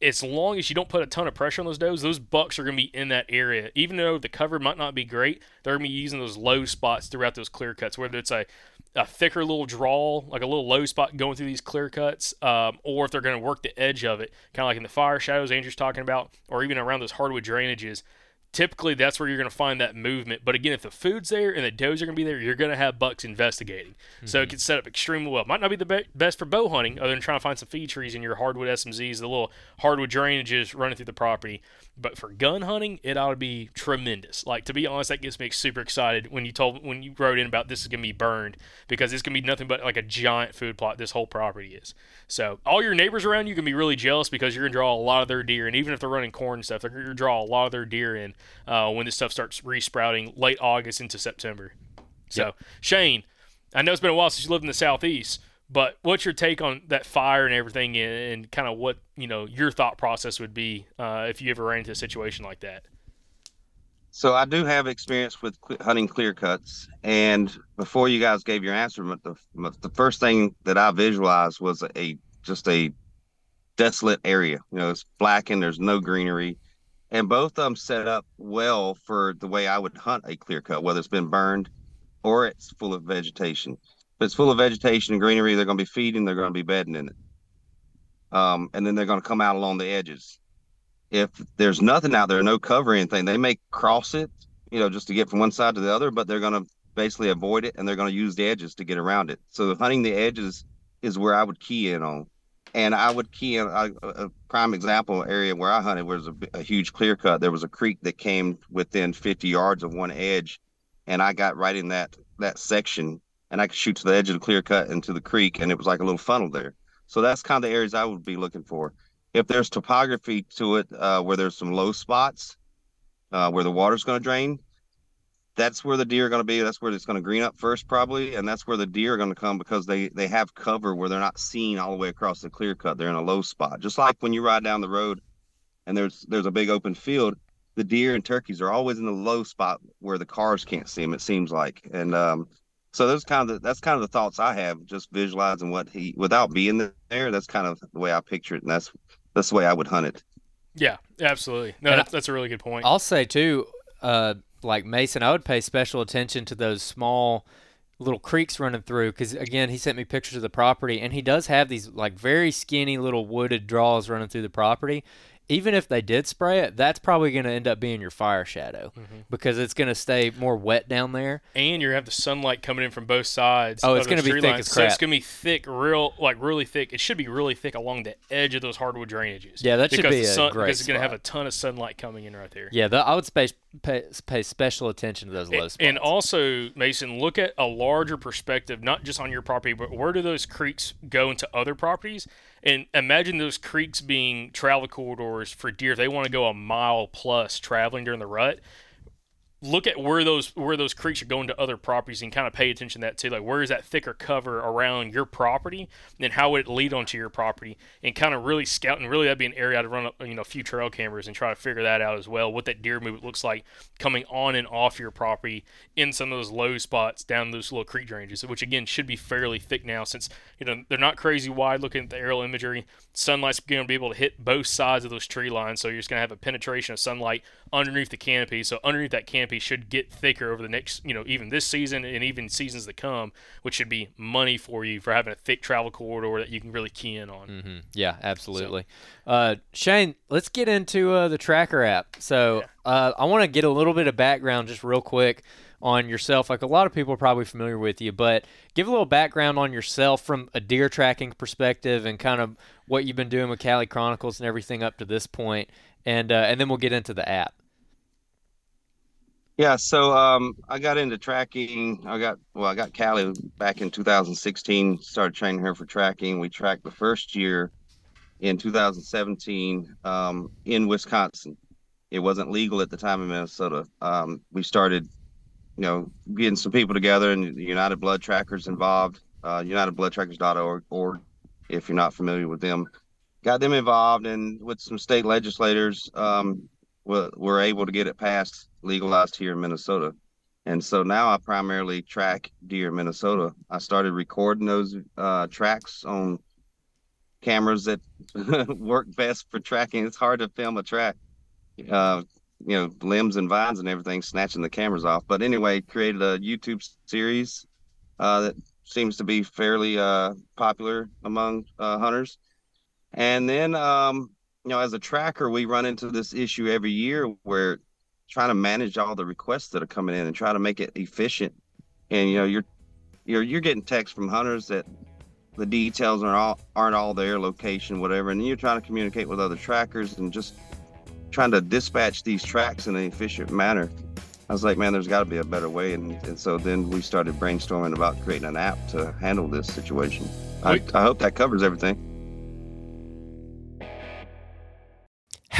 As long as you don't put a ton of pressure on those does, those bucks are going to be in that area. Even though the cover might not be great, they're going to be using those low spots throughout those clear cuts, whether it's a a thicker little draw, like a little low spot going through these clear cuts, um, or if they're going to work the edge of it, kind of like in the fire shadows Andrew's talking about, or even around those hardwood drainages typically that's where you're going to find that movement. But again, if the food's there and the does are going to be there, you're going to have bucks investigating. Mm-hmm. So it mm-hmm. can set up extremely well. Might not be the be- best for bow hunting, other than trying to find some feed trees in your hardwood SMZs, the little hardwood drainages running through the property. But for gun hunting, it ought to be tremendous. Like to be honest, that gets me super excited when you told when you wrote in about this is going to be burned because it's going to be nothing but like a giant food plot. This whole property is. So all your neighbors around you can be really jealous because you're going to draw a lot of their deer, and even if they're running corn and stuff, they're going to draw a lot of their deer in uh, when this stuff starts resprouting late August into September. So, yep. Shane, I know it's been a while since you lived in the southeast, but what's your take on that fire and everything, and, and kind of what you know your thought process would be uh, if you ever ran into a situation like that? So I do have experience with hunting clear cuts, and before you guys gave your answer, the the first thing that I visualized was a just a desolate area. You know, it's blackened. There's no greenery and both of them set up well for the way I would hunt a clear cut, whether it's been burned or it's full of vegetation. If it's full of vegetation and greenery, they're going to be feeding, they're going to be bedding in it. Um, and then they're going to come out along the edges. If there's nothing out there, no cover anything, they may cross it, you know, just to get from one side to the other, but they're going to basically avoid it and they're going to use the edges to get around it. So hunting the edges is where I would key in on and I would key in a, a, prime example area where I hunted was a, a, huge clear cut. There was a creek that came within 50 yards of one edge, and I got right in that that section, and I could shoot to the edge of the clear cut into the creek, and it was like a little funnel there. So that's kind of the areas I would be looking for. If there's topography to it, uh, where there's some low spots, uh, where the water's going to drain, that's where the deer are going to be. That's where it's going to green up first, probably, and that's where the deer are going to come because they they have cover where they're not seen all the way across the clear cut. They're in a low spot, just like when you ride down the road and there's there's a big open field. The deer and turkeys are always in the low spot where the cars can't see them. It seems like, and um, so those kind of the, that's kind of the thoughts I have, just visualizing what he without being there. That's kind of the way I picture it, and that's that's the way I would hunt it. Yeah, absolutely. No, that's, that's a really good point. I'll say too. Uh, like Mason, I would pay special attention to those small little creeks running through because again he sent me pictures of the property and he does have these like very skinny little wooded draws running through the property even if they did spray it, that's probably going to end up being your fire shadow mm-hmm. because it's going to stay more wet down there. And you're going to have the sunlight coming in from both sides. Oh, it's going to be thick lines. as crap. So it's going to be thick, real like really thick. It should be really thick along the edge of those hardwood drainages. Yeah, that should be sun, a great because it's going to have a ton of sunlight coming in right there. Yeah, the, I would pay, pay, pay special attention to those low spots. And also, Mason, look at a larger perspective, not just on your property, but where do those creeks go into other properties? And imagine those creeks being travel corridors for deer. If they want to go a mile plus traveling during the rut, look at where those where those creeks are going to other properties and kind of pay attention to that too. Like where is that thicker cover around your property, and how would it lead onto your property, and kind of really scout and really that'd be an area I'd run you know a few trail cameras and try to figure that out as well. What that deer movement looks like coming on and off your property in some of those low spots down those little creek drainages, which again should be fairly thick now since you know they're not crazy wide. Looking at the aerial imagery, sunlight's going to be able to hit both sides of those tree lines, so you're just going to have a penetration of sunlight underneath the canopy. So underneath that canopy should get thicker over the next, you know, even this season and even seasons to come, which should be money for you for having a thick travel corridor that you can really key in on. Mm-hmm. Yeah, absolutely. So, uh, Shane, let's get into uh, the TRAKR app. So uh, I want to get a little bit of background just real quick on yourself. Like a lot of people are probably familiar with you, but give a little background on yourself from a deer tracking perspective and kind of what you've been doing with Callie Chronicles and everything up to this point, and uh, and then we'll get into the app. Yeah, so um, I got into tracking. I got well, I got Callie back in 2016. Started training her for tracking. We tracked the first year in 2017 um, in Wisconsin. It wasn't legal at the time in Minnesota. Um, we started, you know, getting some people together, and United Blood Trackers involved. Uh, UnitedBloodTrackers.org, or if you're not familiar with them, got them involved, and with some state legislators, um, we're, we're able to get it passed legalized here in Minnesota. And so now I primarily track deer in Minnesota. I started recording those uh, tracks on cameras that work best for tracking. It's hard to film a track, uh, you know, limbs and vines and everything, snatching the cameras off. But anyway, created a YouTube series uh, that seems to be fairly uh, popular among uh, hunters. And then, um, you know, as a tracker, we run into this issue every year where trying to manage all the requests that are coming in and try to make it efficient. And you know, you're you're you're getting texts from hunters that the details are all aren't all there, location, whatever, and you're trying to communicate with other trackers and just trying to dispatch these tracks in an efficient manner. I was like, man, there's got to be a better way, and, and so then we started brainstorming about creating an app to handle this situation. I, I hope that covers everything.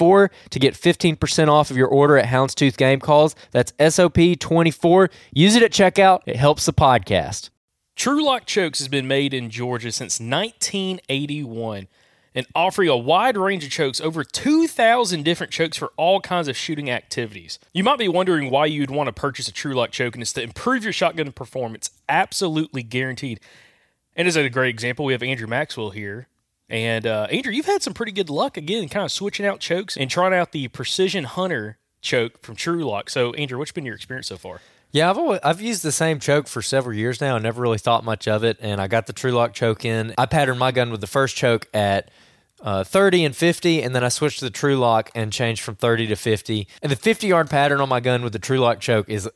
24 to get 15% off of your order at Houndstooth Game Calls. That's SOP24. Use it at checkout. It helps the podcast. Tru-Lock Chokes has been made in Georgia since 1981 and offering a wide range of chokes, over 2,000 different chokes for all kinds of shooting activities. You might be wondering why you'd want to purchase a Tru-Lock choke, and it's to improve your shotgun performance, absolutely guaranteed. And as a great example, we have Andrew Maxwell here, and uh, Andrew, you've had some pretty good luck again, kind of switching out chokes and trying out the Precision Hunter choke from Tru-Lock. So, Andrew, what's been your experience so far? Yeah, I've always, I've used the same choke for several years now. I never really thought much of it, and I got the Tru-Lock choke in. I patterned my gun with the first choke at uh, 30 and 50, and then I switched to the Tru-Lock and changed from 30 to 50. And the 50 yard pattern on my gun with the Tru-Lock choke is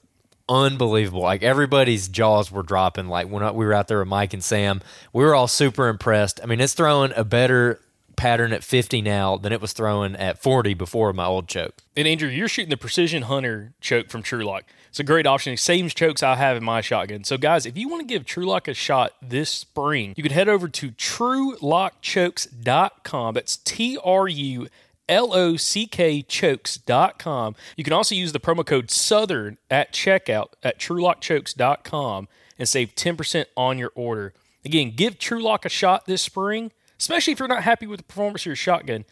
unbelievable. Like everybody's jaws were dropping. Like when we were out there with Mike and Sam, we were all super impressed. I mean, it's throwing a better pattern at 50 now than it was throwing at 40 before my old choke. And Andrew, you're shooting the Precision Hunter choke from Tru-Lock. It's a great option. Same chokes I have in my shotgun. So, guys, if you want to give Tru-Lock a shot this spring, you can head over to trulockchokes.com. That's T R U L-O-C-K-chokes.com. You can also use the promo code SOUTHERN at checkout at trulockchokes.com and save 10% on your order. Again, give Tru-Lock a shot this spring, especially if you're not happy with the performance of your shotgun,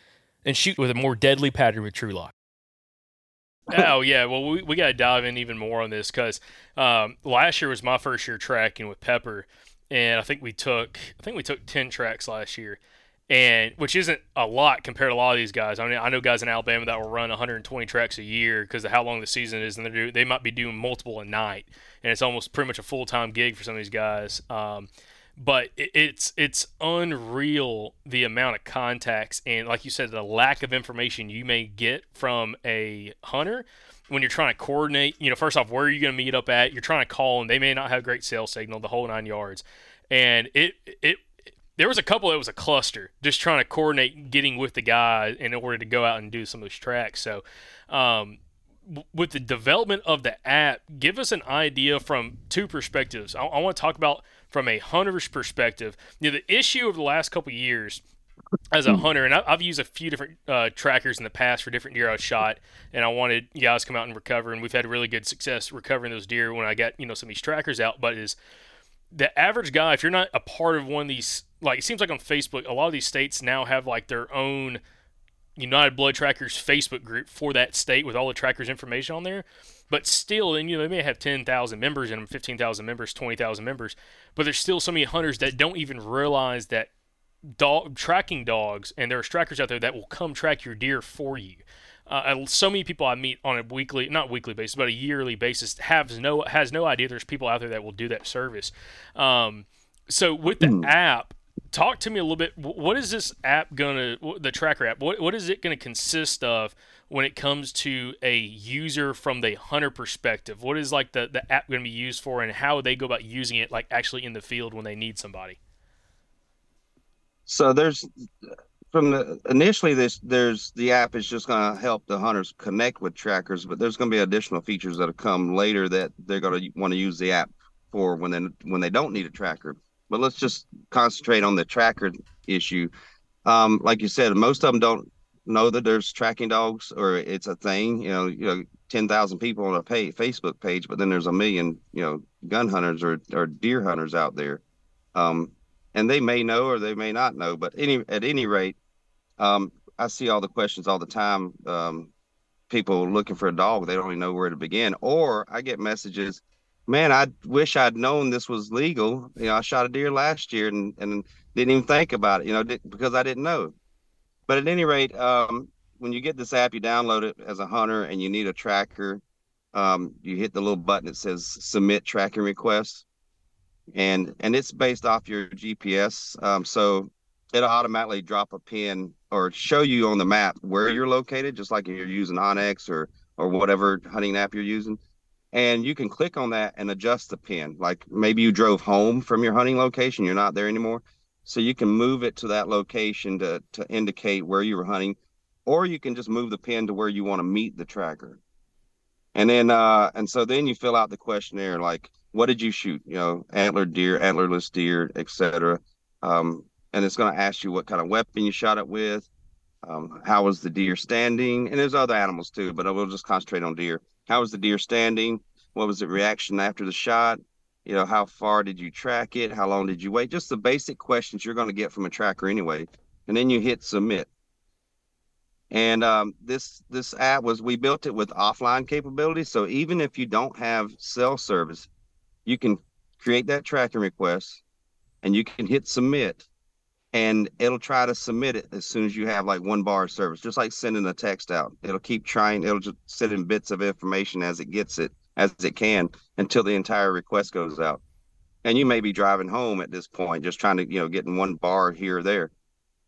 and shoot with a more deadly pattern with Tru-Lock. oh yeah, well we, we got to dive in even more on this because um, last year was my first year tracking with Pepper, and I think we took I think we took ten tracks last year, and which isn't a lot compared to a lot of these guys. I mean, I know guys in Alabama that will run 120 tracks a year because of how long the season is, and they do they might be doing multiple a night, and it's almost pretty much a full time gig for some of these guys. Um, but it's it's unreal the amount of contacts and like you said the lack of information you may get from a hunter when you're trying to coordinate you know first off where are you going to meet up at you're trying to call and they may not have great cell signal the whole nine yards and it it there was a couple that was a cluster just trying to coordinate getting with the guy in order to go out and do some of those tracks so um, with the development of the app, give us an idea from two perspectives. I, I want to talk about from a hunter's perspective. You know, the issue of the last couple years as a hunter, and I, have used a few different uh, trackers in the past for different deer I shot, and I wanted guys to come out and recover, and we've had really good success recovering those deer when I got you know some of these trackers out. But is the average guy, if you're not a part of one of these, like it seems like on Facebook, a lot of these states now have like their own United Blood Trackers Facebook group for that state with all the trackers information on there. But still, and you know, they may have 10,000 members in them, 15,000 members, 20,000 members, but there's still so many hunters that don't even realize that dog tracking dogs, and there are trackers out there that will come track your deer for you. Uh, so many people I meet on a weekly, not weekly basis, but a yearly basis, has no has no idea there's people out there that will do that service. Um, so with the mm. app, talk to me a little bit. What is this app gonna, the TRAKR app? What what is it gonna consist of when it comes to a user from the hunter perspective? What is like the the app gonna be used for, and how they go about using it, like actually in the field when they need somebody? So there's from the initially this there's the app is just going to help the hunters connect with trackers, but there's going to be additional features that'll come later that they're going to want to use the app for when they when they don't need a tracker but let's just concentrate on the tracker issue. Um, like you said, most of them don't know that there's tracking dogs or it's a thing. You know, you know, ten thousand people on a pay, Facebook page, but then there's a million, you know, gun hunters or, or deer hunters out there, um, and they may know or they may not know. But any at any rate, um, I see all the questions all the time. Um, people looking for a dog, they don't even know where to begin, or I get messages man, I wish I'd known this was legal. You know, I shot a deer last year and, and didn't even think about it, you know, because I didn't know. But at any rate, um, when you get this app, you download it as a hunter and you need a tracker. Um, you hit the little button that says submit tracking request. And and it's based off your GPS. Um, so it'll automatically drop a pin or show you on the map where you're located, just like you're using onX or or whatever hunting app you're using and you can click on that and adjust the pin. Like maybe you drove home from your hunting location, you're not there anymore. So you can move it to that location to, to indicate where you were hunting, or you can just move the pin to where you want to meet the tracker. And then, uh, and so then you fill out the questionnaire, like, what did you shoot? You know, antler deer, antlerless deer, etc. Um, and it's going to ask you what kind of weapon you shot it with, um, how was the deer standing, and there's other animals too, but we'll just concentrate on deer. How was the deer standing? What was the reaction after the shot? You know, how far did you track it? How long did you wait? Just the basic questions you're going to get from a tracker anyway. And then you hit submit. And um, this this app was we built it with offline capability. So even if you don't have cell service, you can create that tracking request and you can hit submit and it'll try to submit it as soon as you have like one bar of service, just like sending a text out. It'll keep trying, it'll just send in bits of information as it gets it, as it can, until the entire request goes out. And you may be driving home at this point, just trying to, you know, getting one bar here or there.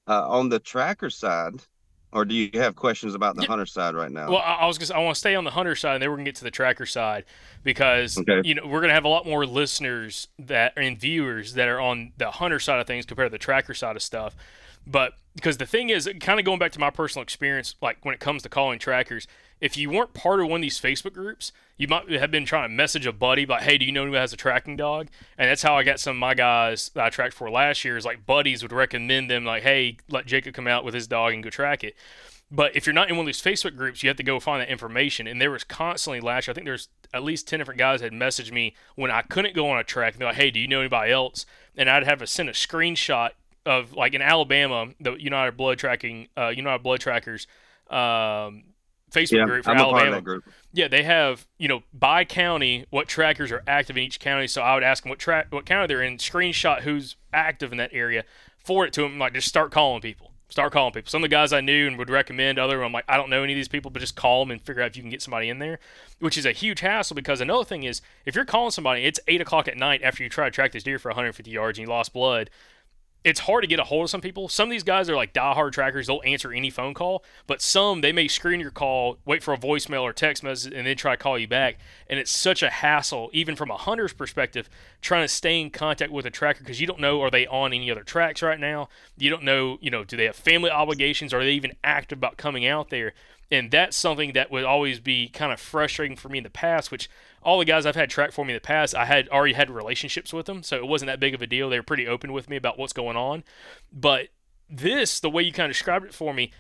Uh, on the tracker side, or do you have questions about the yeah. hunter side right now? Well, I was gonna, I want to stay on the hunter side, and then we're gonna get to the tracker side because okay. you know we're gonna have a lot more listeners that and viewers that are on the hunter side of things compared to the tracker side of stuff. But because the thing is, kind of going back to my personal experience, like when it comes to calling trackers, if you weren't part of one of these Facebook groups, you might have been trying to message a buddy, like, hey, do you know who has a tracking dog? And that's how I got some of my guys that I tracked for last year. Is like buddies would recommend them, like, hey, let Jacob come out with his dog and go track it. But if you're not in one of these Facebook groups, you have to go find that information. And there was constantly last year, I think there's at least 10 different guys had messaged me when I couldn't go on a track. And they're like, hey, do you know anybody else? And I'd have to send a screenshot of, like in Alabama, the United Blood Tracking, uh, United Blood Trackers um, Facebook yeah, group for I'm Alabama. Group. Yeah, they have you know by county what trackers are active in each county. So I would ask them what track what county they're in, screenshot who's active in that area, forward it to them, like just start calling people. Start calling people. Some of the guys I knew and would recommend other. I'm like, I don't know any of these people, but just call them and figure out if you can get somebody in there, which is a huge hassle because another thing is if you're calling somebody, it's eight o'clock at night after you try to track this deer for 150 yards and you lost blood it's hard to get a hold of some people. Some of these guys are like diehard trackers; they'll answer any phone call. But some they may screen your call, wait for a voicemail or text message, and then try to call you back. And it's such a hassle, even from a hunter's perspective, trying to stay in contact with a tracker because you don't know are they on any other tracks right now. You don't know, you know, do they have family obligations? Are they even active about coming out there? And that's something that would always be kind of frustrating for me in the past, which all the guys I've had track for me in the past, I had already had relationships with them, so it wasn't that big of a deal. They were pretty open with me about what's going on. But this, the way you kind of described it for me,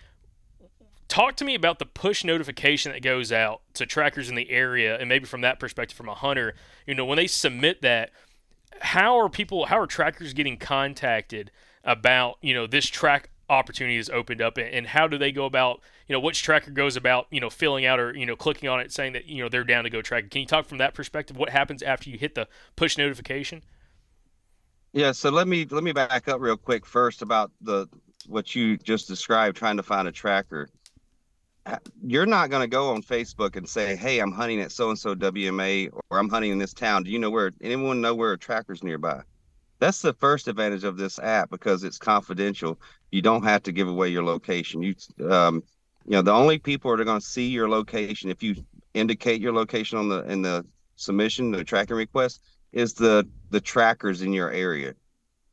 talk to me about the push notification that goes out to trackers in the area, and maybe from that perspective, from a hunter, you know, when they submit that, how are people, how are trackers getting contacted about, you know, this track opportunity is opened up and how do they go about you know which tracker goes about you know filling out or you know clicking on it saying that you know they're down to go track. Can you talk from that perspective what happens after you hit the push notification? Yeah so let me let me back up real quick first about the what you just described trying to find a tracker. You're not going to go on facebook and say hey i'm hunting at so and so wma or i'm hunting in this town. Do you know where anyone know where a tracker's nearby? That's the first advantage of this app because it's confidential. You don't have to give away your location. You um, you know the only people that are going to see your location if you indicate your location on the in the submission the tracking request is the the trackers in your area.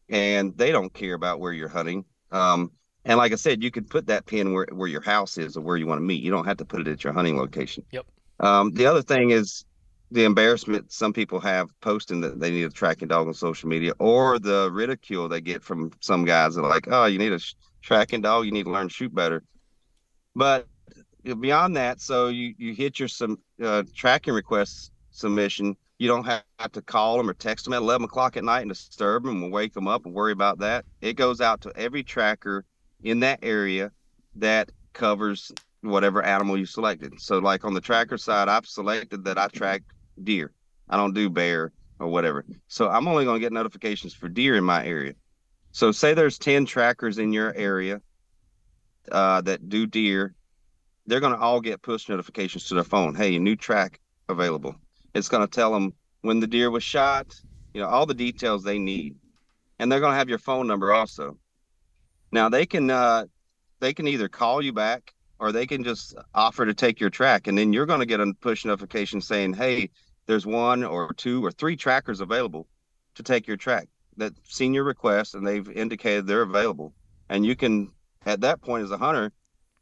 And they don't care about where you're hunting. Um, and like i said you could put that pin where, where your house is or where you want to meet. You don't have to put it at your hunting location. Yep. Um, the other thing is the embarrassment some people have posting that they need a tracking dog on social media or the ridicule they get from some guys that are like oh you need a sh- tracking dog. You need to learn to shoot better but beyond that, so you you hit your some uh, tracking request submission. You don't have, to call them or text them at 11 o'clock at night and disturb them and wake them up and worry about that. It goes out to every tracker in that area that covers whatever animal you selected. So, like on the tracker side, I've selected that I track deer. I don't do bear or whatever. So I'm only going to get notifications for deer in my area. So say there's 10 trackers in your area uh, that do deer, they're going to all get push notifications to their phone. Hey, new track available. It's going to tell them when the deer was shot, you know, all the details they need, and they're going to have your phone number also. Now they can uh, they can either call you back or they can just offer to take your track, and then you're going to get a push notification saying, "Hey, there's one or two or three trackers available to take your track." That seen your request and they've indicated they're available, and you can at that point as a hunter,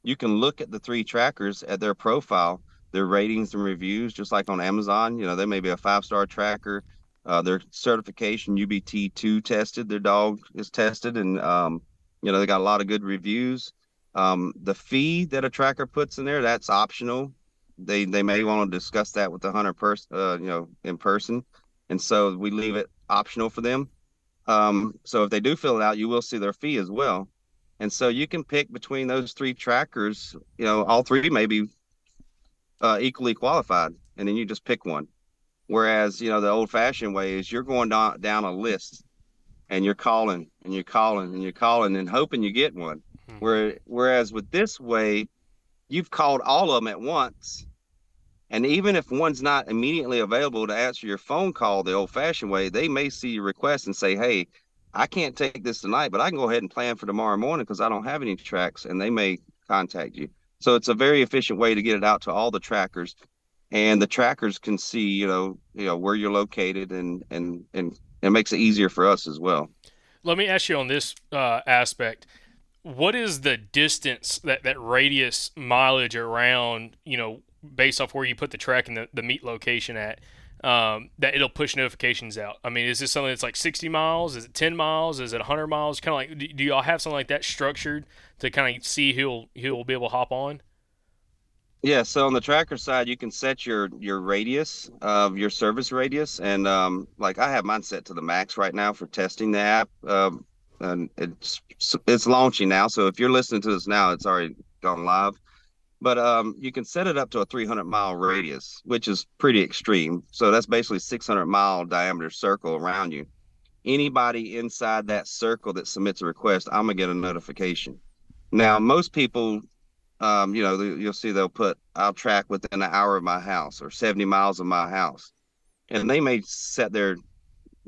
you can look at the three trackers at their profile, their ratings and reviews, just like on Amazon. You know, they may be a five star tracker. Uh, their certification UBT two tested. Their dog is tested, and um, you know they got a lot of good reviews. Um, the fee that a tracker puts in there that's optional. They they may want to discuss that with the hunter person, uh, you know, in person, and so we leave it optional for them. Um, so if they do fill it out, you will see their fee as well. And so you can pick between those three trackers. You know, all three may be uh, equally qualified, and then you just pick one. Whereas, you know, the old fashioned way is you're going down, down a list and you're calling and you're calling and you're calling and hoping you get one. Mm-hmm. Where, whereas with this way, you've called all of them at once. And even if one's not immediately available to answer your phone call the old fashioned way, they may see your request and say, Hey, I can't take this tonight, but I can go ahead and plan for tomorrow morning because I don't have any tracks and they may contact you. So it's a very efficient way to get it out to all the trackers and the trackers can see, you know, you know, where you're located and, and, and it makes it easier for us as well. Let me ask you on this uh, aspect. What is the distance that, that radius mileage around, you know, based off where you put the track and the, the meet location at? Um, that it'll push notifications out. I mean, is this something that's like 60 miles? Is it 10 miles? Is it 100 miles? Kind of like, do, y'all have something like that structured to kind of see who'll who'll be able to hop on? Yeah. So on the tracker side, you can set your your radius of your service radius, and um, like I have mine set to the max right now for testing the app. Um, and it's it's launching now. So if you're listening to this now, it's already gone live but um, you can set it up to a 300 mile radius, which is pretty extreme. So that's basically 600 mile diameter circle around you. Anybody inside that circle that submits a request, I'm gonna get a notification. Now, most people, um, you know, you'll see they'll put I'll track within an hour of my house or 70 miles of my house, and they may set their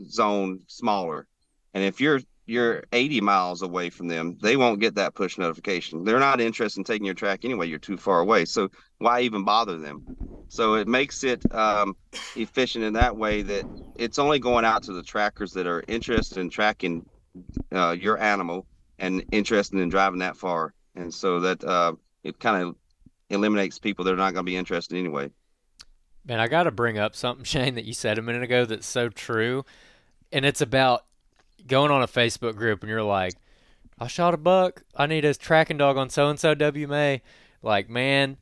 zone smaller. And if you're you're 80 miles away from them, they won't get that push notification. They're not interested in taking your track anyway. You're too far away. So why even bother them? So it makes it um, efficient in that way that it's only going out to the trackers that are interested in tracking uh, your animal and interested in driving that far. And so that uh, it kind of eliminates people that are not going to be interested anyway. Man, I got to bring up something, Shane, that you said a minute ago that's so true. And it's about going on a Facebook group and you're like, I shot a buck. I need a tracking dog on so and so WMA. Like, man,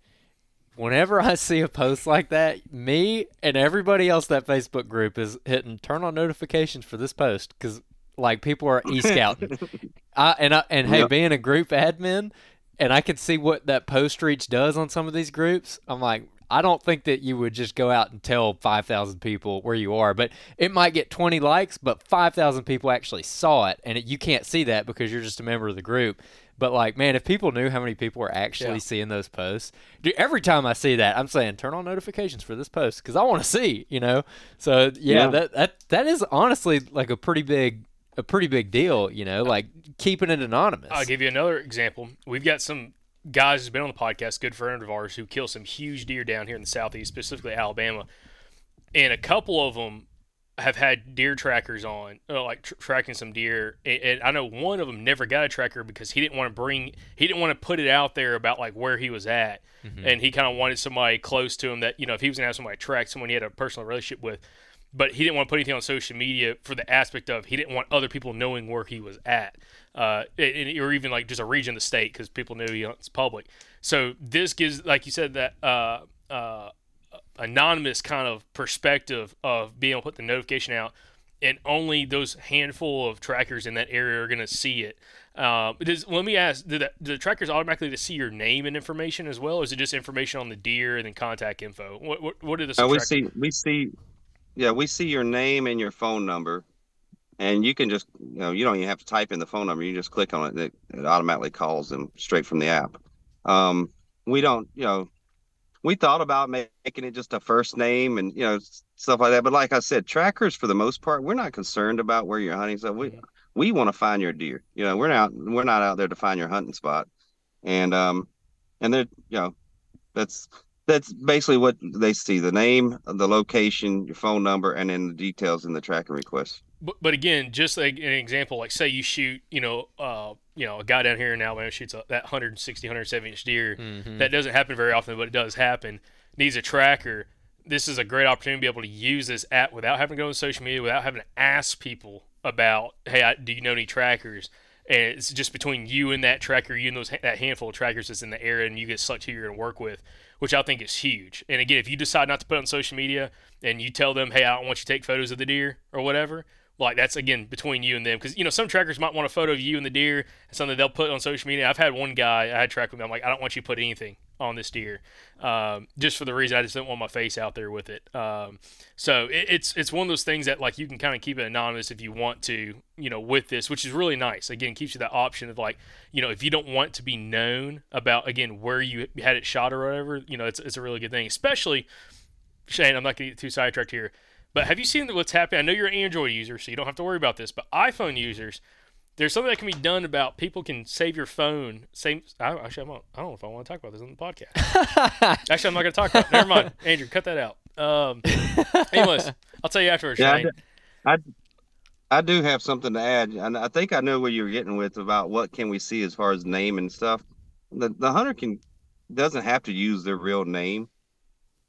whenever I see a post like that, me and everybody else that Facebook group is hitting turn on notifications for this post because like people are e scouting. I and I, and hey, being a group admin, and I can see what that post reach does on some of these groups. I'm like, I don't think that you would just go out and tell 5,000 people where you are, but it might get 20 likes, but 5,000 people actually saw it, and it, you can't see that because you're just a member of the group. But like, man, if people knew how many people were actually yeah. seeing those posts, dude, every time I see that, I'm saying turn on notifications for this post because I want to see, you know. So yeah, yeah, that that that is honestly like a pretty big a pretty big deal, you know, uh, like keeping it anonymous. I'll give you another example. We've got some guys who's been on the podcast, good friend of ours, who kill some huge deer down here in the southeast, specifically Alabama, and a couple of them have had deer trackers on, uh, like tr- tracking some deer. And, and, I know one of them never got a tracker because he didn't want to bring, he didn't want to put it out there about like where he was at, mm-hmm. and he kind of wanted somebody close to him that you know if he was gonna have somebody track someone he had a personal relationship with, but he didn't want to put anything on social media for the aspect of he didn't want other people knowing where he was at, uh, and, or even like just a region of the state because people knew he was public. So this gives, like you said, that uh, uh, anonymous kind of perspective of being able to put the notification out, and only those handful of trackers in that area are going to see it. Uh, does, let me ask: do the, do the trackers automatically to see your name and information as well, or is it just information on the deer and then contact info? What what, what are the? Uh, we see we see yeah, we see your name and your phone number, and you can just you know you don't even have to type in the phone number. You just click on it; it, it automatically calls them straight from the app. Um, we don't, you know, we thought about making it just a first name and you know stuff like that. But like I said, trackers for the most part, we're not concerned about where you're hunting. So we we want to find your deer. You know, we're not we're not out there to find your hunting spot, and um, and they're you know, that's that's basically what they see the name the location your phone number and then the details in the tracking request. But, but again just like an example like say you shoot you know uh you know a guy down here in alabama shoots a, that 160 170 inch deer. Mm-hmm. that doesn't happen very often but it does happen. Needs a tracker. This is a great opportunity to be able to use this app without having to go on social media without having to ask people about hey I, do you know any trackers? And it's just between you and that tracker, you and those that handful of trackers that's in the area, and you get select who you're going to work with which I think is huge. And again, if you decide not to put on social media and you tell them, hey, I don't want you to take photos of the deer or whatever, like that's again between you and them. Because you know some trackers might want a photo of you and the deer and something they'll put on social media. I've had one guy i had track with me i'm like i don't want you to put anything on this deer, um, just for the reason I just don't want my face out there with it. Um, so it, it's it's one of those things that like you can kind of keep it anonymous if you want to, you know, with this, which is really nice. Again, keeps you that option of like, you know, if you don't want to be known about again where you had it shot or whatever, you know, it's it's a really good thing. Especially Shane, I'm not to get too sidetracked here, but have you seen what's happening? I know you're an Android user, so you don't have to worry about this, but iPhone users there's something that can be done about people can save your phone. Same. I, actually, I'm, I don't know if I want to talk about this on the podcast. actually, I'm not going to talk about. it. Never mind, Andrew. Cut that out. Um, anyways, I'll tell you afterwards. Yeah, I, I, I, do have something to add, and I think I know where you're getting with about what can we see as far as name and stuff. The the hunter can doesn't have to use their real name.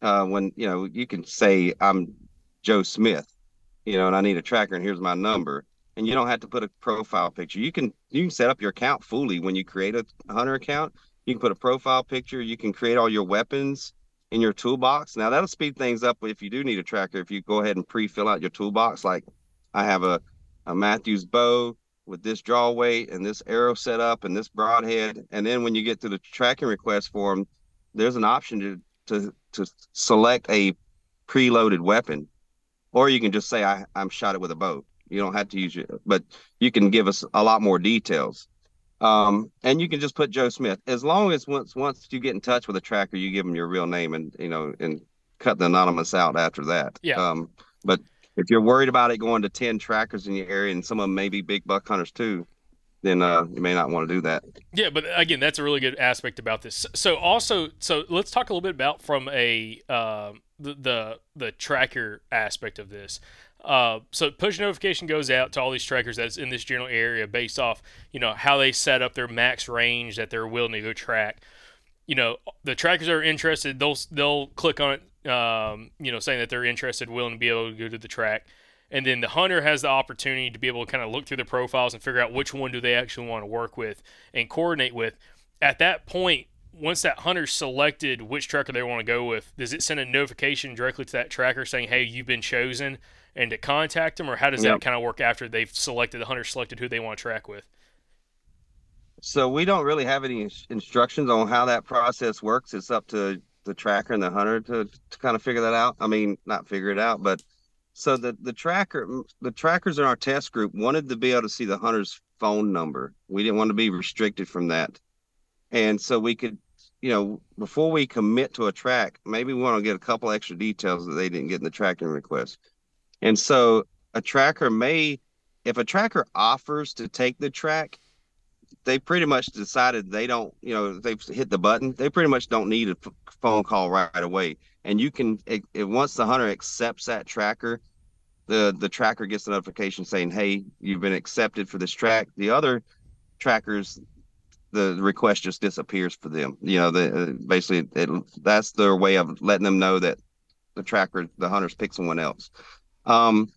Uh, when you know you can say I'm Joe Smith, you know, and I need a tracker, and here's my number and you don't have to put a profile picture. You can you can set up your account fully when you create a hunter account. You can put a profile picture. You can create all your weapons in your toolbox. Now that'll speed things up if you do need a tracker. If you go ahead and pre-fill out your toolbox, like I have a, a Mathews bow with this draw weight and this arrow set up and this broadhead, and then when you get to the tracking request form, there's an option to to to select a preloaded weapon, or you can just say I I'm shot it with a bow. You don't have to use it, but you can give us a lot more details. Um, and you can just put Joe Smith as long as once once you get in touch with a tracker, you give them your real name and you know and cut the anonymous out after that. Yeah. Um, but if you're worried about it going to 10 trackers in your area and some of them may be big buck hunters too, then uh, you may not want to do that. Yeah, but again, that's a really good aspect about this. So also, so let's talk a little bit about from a uh, the, the the tracker aspect of this. Uh, so push notification goes out to all these trackers that's in this general area based off you know how they set up their max range that they're willing to go track. You know, the trackers are interested, they'll they'll click on it. Um, you know, saying that they're interested, willing to be able to go to the track and then the hunter has the opportunity to be able to kind of look through the profiles and figure out which one do they actually want to work with and coordinate with at that point once that hunter selected which tracker they want to go with does it send a notification directly to that tracker saying hey you've been chosen and to contact them or how does yep. that kind of work after they've selected the hunter selected who they want to track with so we don't really have any instructions on how that process works it's up to the tracker and the hunter to, to kind of figure that out i mean not figure it out but so the the tracker the trackers in our test group wanted to be able to see the hunter's phone number. We didn't want to be restricted from that. And so we could, you know, before we commit to a track, maybe we want to get a couple extra details that they didn't get in the tracking request. And so a tracker may if a tracker offers to take the track, they pretty much decided they don't, you know, they've hit the button. They pretty much don't need a phone call right, away. And you can, it, it, once the hunter accepts that tracker, the the tracker gets a notification saying, "Hey, you've been accepted for this track." The other trackers, the request just disappears for them. You know, the uh, basically it, that's their way of letting them know that the tracker, the hunters, pick someone else. Um,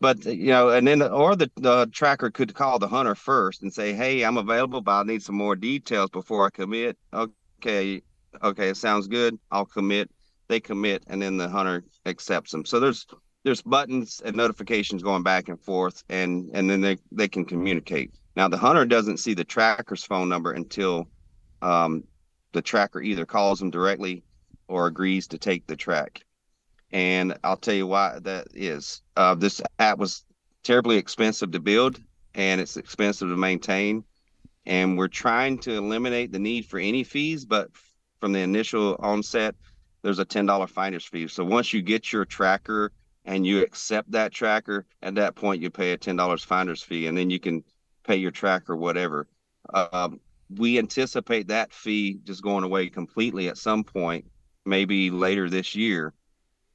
but you know, and then or the, the tracker could call the hunter first and say, "Hey, I'm available, but I need some more details before I commit." Okay, okay, it sounds good. I'll commit. They commit, and then the hunter accepts them. So there's there's buttons and notifications going back and forth and and then they they can communicate now the hunter doesn't see the tracker's phone number until um, the tracker either calls them directly or agrees to take the track and i'll tell you why that is. Uh, this app was terribly expensive to build and it's expensive to maintain. And we're trying to eliminate the need for any fees but from the initial onset there's a $10 finder's fee. So once you get your tracker and you accept that tracker, at that point you pay a ten dollars finder's fee, and then you can pay your tracker whatever. Um, we anticipate that fee just going away completely at some point, maybe later this year,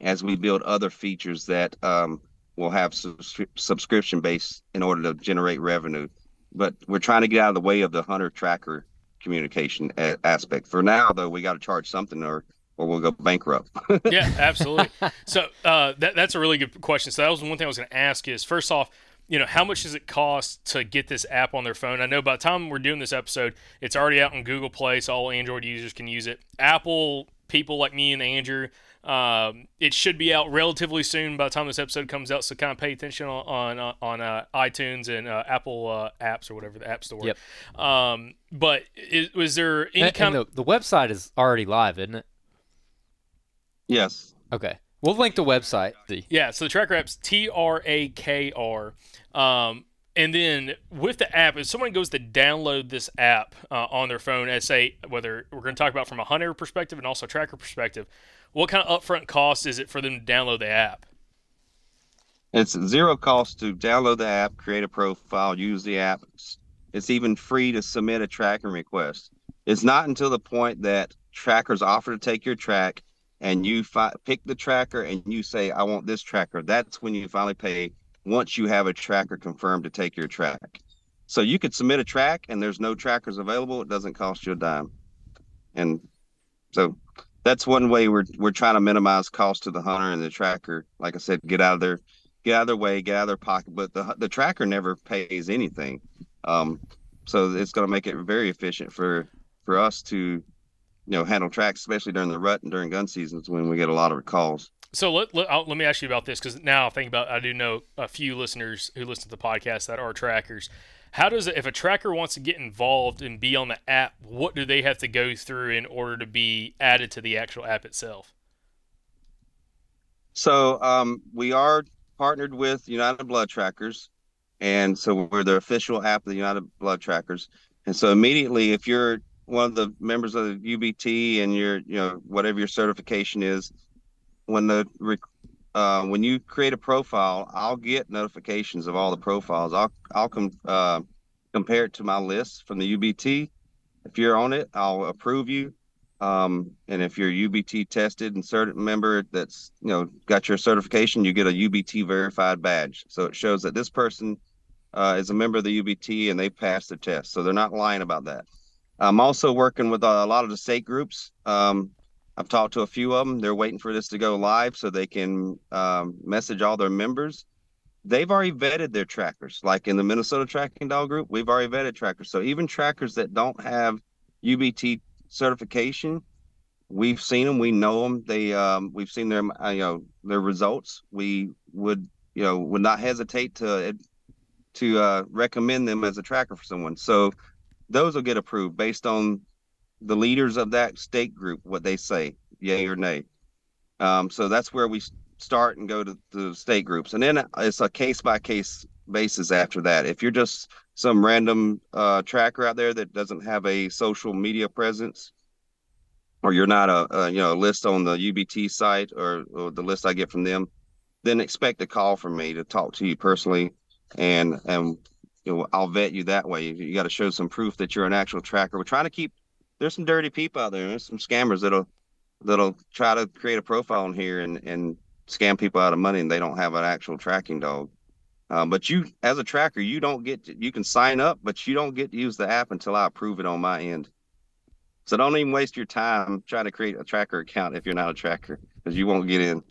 as we build other features that um, will have subscription base in order to generate revenue. But we're trying to get out of the way of the hunter tracker communication a- aspect. For now, though, we got to charge something or or we'll go bankrupt. yeah, absolutely. So uh, that, that's a really good question. So that was one thing I was going to ask is first off, you know, how much does it cost to get this app on their phone? I know by the time we're doing this episode, it's already out on Google Play, so all Android users can use it. Apple people like me and Andrew, um, it should be out relatively soon by the time this episode comes out. So kind of pay attention on on, on uh, iTunes and uh, Apple uh, apps or whatever the App Store. Yep. Um, but is, was there any and, kind and the, of the website is already live, isn't it? Yes. Okay. We'll link the website. Yeah, so the TRAKR app's T R A K R. Um, and then with the app, if someone goes to download this app uh, on their phone, as say whether we're going to talk about from a hunter perspective and also tracker perspective, what kind of upfront cost is it for them to download the app? It's zero cost to download the app, create a profile, use the app. It's even free to submit a tracking request. It's not until the point that trackers offer to take your track and you fi- pick the tracker and you say, I want this tracker, that's when you finally pay once you have a tracker confirmed to take your track. So you could submit a track and there's no trackers available. It doesn't cost you a dime. And so that's one way we're we're trying to minimize cost to the hunter and the tracker. Like I said, get out of their get out of their way, get out of their pocket. But the the tracker never pays anything. Um, so it's going to make it very efficient for for us to you know handle tracks, especially during the rut and during gun seasons when we get a lot of calls. So let, let, let me ask you about this because now I think about I do know a few listeners who listen to the podcast that are trackers. How does it, if a tracker wants to get involved and be on the app, what do they have to go through in order to be added to the actual app itself? So um, we are partnered with United Blood Trackers, and so we're the official app of the United Blood Trackers And so immediately, if you're one of the members of the UBT and you're, you know, whatever your certification is, when the uh, when you create a profile, I'll get notifications of all the profiles. I'll I'll com- uh, compare it to my list from the UBT. If you're on it, I'll approve you. Um, and if you're UBT tested and certain member that's you know got your certification, you get a UBT verified badge. So it shows that this person uh, is a member of the UBT and they passed the test. So they're not lying about that. I'm also working with a lot of the state groups. Um, I've talked to a few of them. They're waiting for this to go live so they can um, message all their members. They've already vetted their trackers. Like in the Minnesota Tracking Dog Group, we've already vetted trackers. So even trackers that don't have UBT certification, we've seen them. We know them. They um, we've seen their uh, you know their results. We would you know would not hesitate to to uh, recommend them as a tracker for someone. So those will get approved based on the leaders of that state group what they say, yay or nay. Um, so that's where we start and go to the state groups, and then it's a case by case basis after that. If you're just some random uh, tracker out there that doesn't have a social media presence, or you're not a, a you know a list on the UBT site or, or the list I get from them, then expect a call from me to talk to you personally, and and you know, I'll vet you that way. You got to show some proof that you're an actual tracker. We're trying to keep there's some dirty people out there. There's some scammers that'll that'll try to create a profile in here and and scam people out of money, and they don't have an actual tracking dog. Um, but you, as a tracker, you don't get to, you can sign up, but you don't get to use the app until I approve it on my end. So don't even waste your time trying to create a tracker account if you're not a tracker, because you won't get in.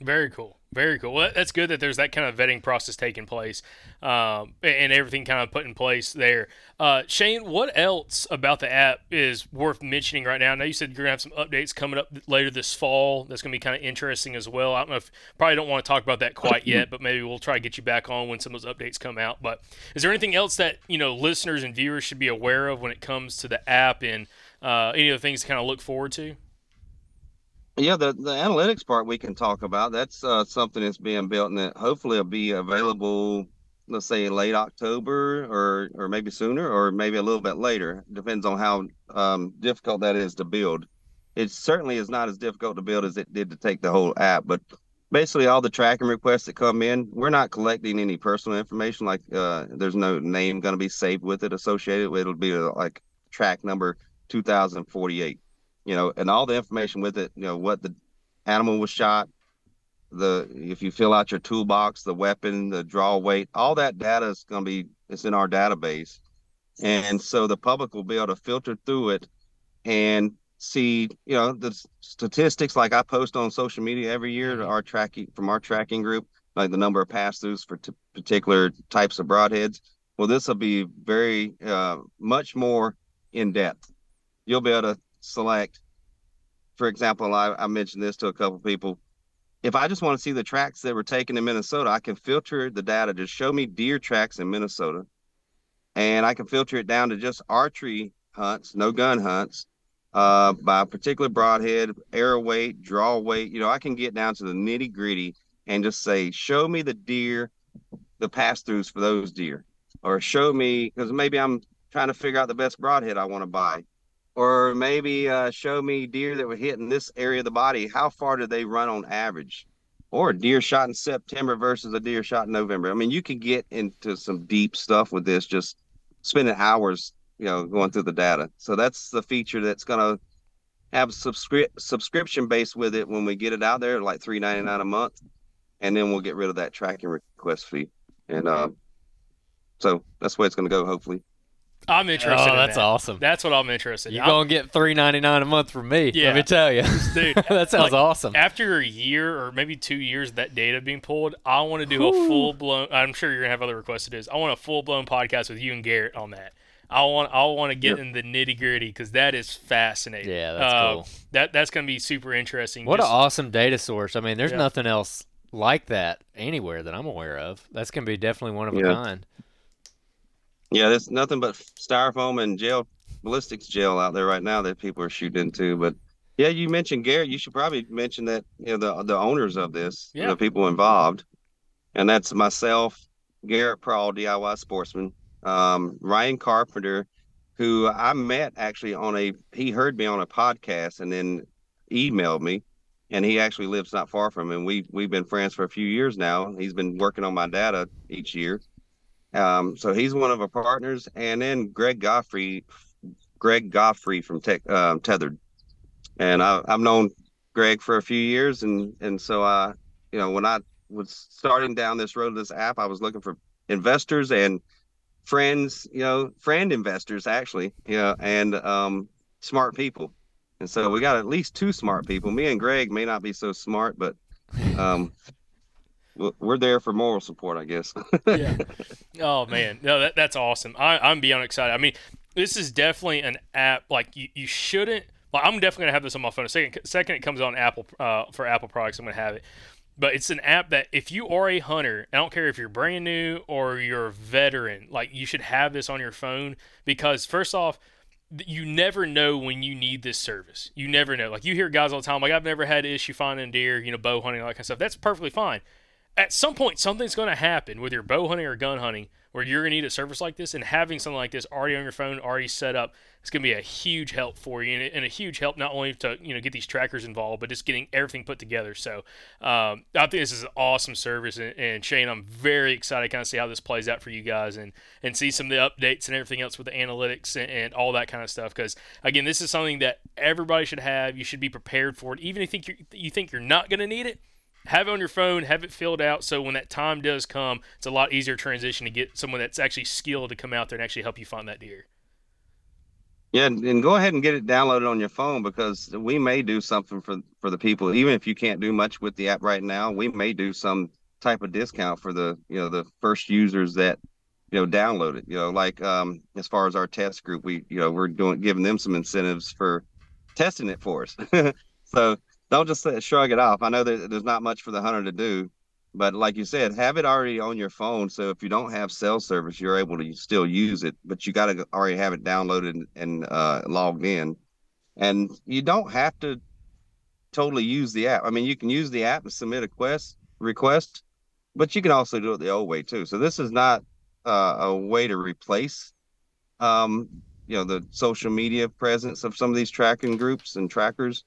Very cool. Very cool. Well, that's good that there's that kind of vetting process taking place, um, and everything kind of put in place there. Uh, Shane, what else about the app is worth mentioning right now? I know you said you're gonna have some updates coming up later this fall. That's gonna be kind of interesting as well. I don't know if probably don't want to talk about that quite yet, but maybe we'll try to get you back on when some of those updates come out. But is there anything else that you know listeners and viewers should be aware of when it comes to the app and uh, any of the things to kind of look forward to? Yeah, the, the analytics part we can talk about. That's uh, something that's being built and that hopefully will be available, let's say late October or or maybe sooner or maybe a little bit later. Depends on how um, difficult that is to build. It certainly is not as difficult to build as it did to take the whole app, but basically all the tracking requests that come in, we're not collecting any personal information. Like uh, there's no name going to be saved with it associated. With it'll be uh, like track number 2048 you know, and all the information with it, you know, what the animal was shot, the if you fill out your toolbox, the weapon, the draw weight, all that data is going to be it's in our database, and so the public will be able to filter through it and see, you know, the statistics like I post on social media every year our tracking from our tracking group, like the number of pass throughs for t- particular types of broadheads. Well, this will be very uh, much more in depth. You'll be able to select. For example, I, I mentioned this to a couple people. If I just want to see the tracks that were taken in Minnesota, I can filter the data to show me deer tracks in Minnesota. And I can filter it down to just archery hunts, no gun hunts, uh, by a particular broadhead, arrow weight, draw weight. You know, I can get down to the nitty gritty and just say, show me the deer, the pass throughs for those deer, or show me because maybe I'm trying to figure out the best broadhead I want to buy or maybe uh, show me deer that were hit in this area of the body. How far do they run on average? Or a deer shot in September versus a deer shot in November. I mean, you can get into some deep stuff with this, just spending hours, you know, going through the data. So that's the feature that's going to have subscri- subscription base with it when we get it out there, like three ninety nine a month, and then we'll get rid of that tracking request fee. And uh, so that's the way it's going to go, hopefully. I'm interested. Oh, in that's that. awesome. That's what I'm interested. in. You're I'm- gonna get three ninety nine a month from me. Yeah. Let me tell you, Dude, that sounds like, awesome. After a year or maybe two years of that data being pulled, I want to do a full blown. I'm sure you're gonna have other requests to do. This. I want a full blown podcast with you and Garrett on that. I want I want to get in the nitty gritty because that is fascinating. Yeah, that's Uh, cool. That that's gonna be super interesting. What an awesome data source. I mean, there's Yeah. nothing else like that anywhere that I'm aware of. That's gonna be definitely one of a kind. Yeah, there's nothing but styrofoam and gel ballistics gel out there right now that people are shooting into. But yeah, you mentioned Garrett. You should probably mention that you know the the owners of this, Yeah. the people involved, and that's myself, Garrett Prawl, DIY Sportsman, um, Ryan Carpenter, who I met actually on a he heard me on a podcast and then emailed me and he actually lives not far from me. And we we've been friends for a few years now. He's been working on my data each year. Um, so he's one of our partners, and then Greg Godfrey, Greg Godfrey from Tech um, Tethered, and I, I've known Greg for a few years, and and so I, you know, when I was starting down this road this app, I was looking for investors and friends, you know, friend investors actually, you know, and um, smart people. And so we got at least two smart people. Me and Greg may not be so smart, but um, we're there for moral support, I guess. yeah. Oh man, no, that, that's awesome. I, I'm beyond excited. I mean, this is definitely an app like you, you shouldn't. Well, I'm definitely gonna have this on my phone. Second, second it comes on Apple uh, for Apple products, I'm gonna have it. But it's an app that if you are a hunter, I don't care if you're brand new or you're a veteran, like you should have this on your phone because first off, you never know when you need this service. You never know. Like you hear guys all the time, like I've never had an issue finding deer, you know, bow hunting, all that kind of stuff. That's perfectly fine at some point something's going to happen with your bow hunting or gun hunting where you're going to need a service like this and having something like this already on your phone already set up it's going to be a huge help for you and, a huge help not only to you know get these trackers involved but just getting everything put together. So um, i think this is an awesome service and, and, shane i'm very excited to kind of see how this plays out for you guys and and see some of the updates and everything else with the analytics and, and all that kind of stuff because again this is something that everybody should have. You should be prepared for it even if you think you're, you think you're not going to need it have it on your phone, have it filled out, so when that time does come, it's a lot easier transition to get someone that's actually skilled to come out there and actually help you find that deer. Yeah, and go ahead and get it downloaded on your phone because we may do something for for the people. Even if you can't do much with the app right now, we may do some type of discount for the you know the first users that you know download it. You know, like um, as far as our test group, we you know we're doing giving them some incentives for testing it for us. so don't just shrug it off. I know that there's not much for the hunter to do, but like you said, have it already on your phone. So if you don't have cell service, you're able to still use it, but you got to already have it downloaded and uh, logged in. And you don't have to totally use the app. I mean, you can use the app and submit a quest request, but you can also do it the old way too. So this is not uh, a way to replace, um, you know, the social media presence of some of these tracking groups and trackers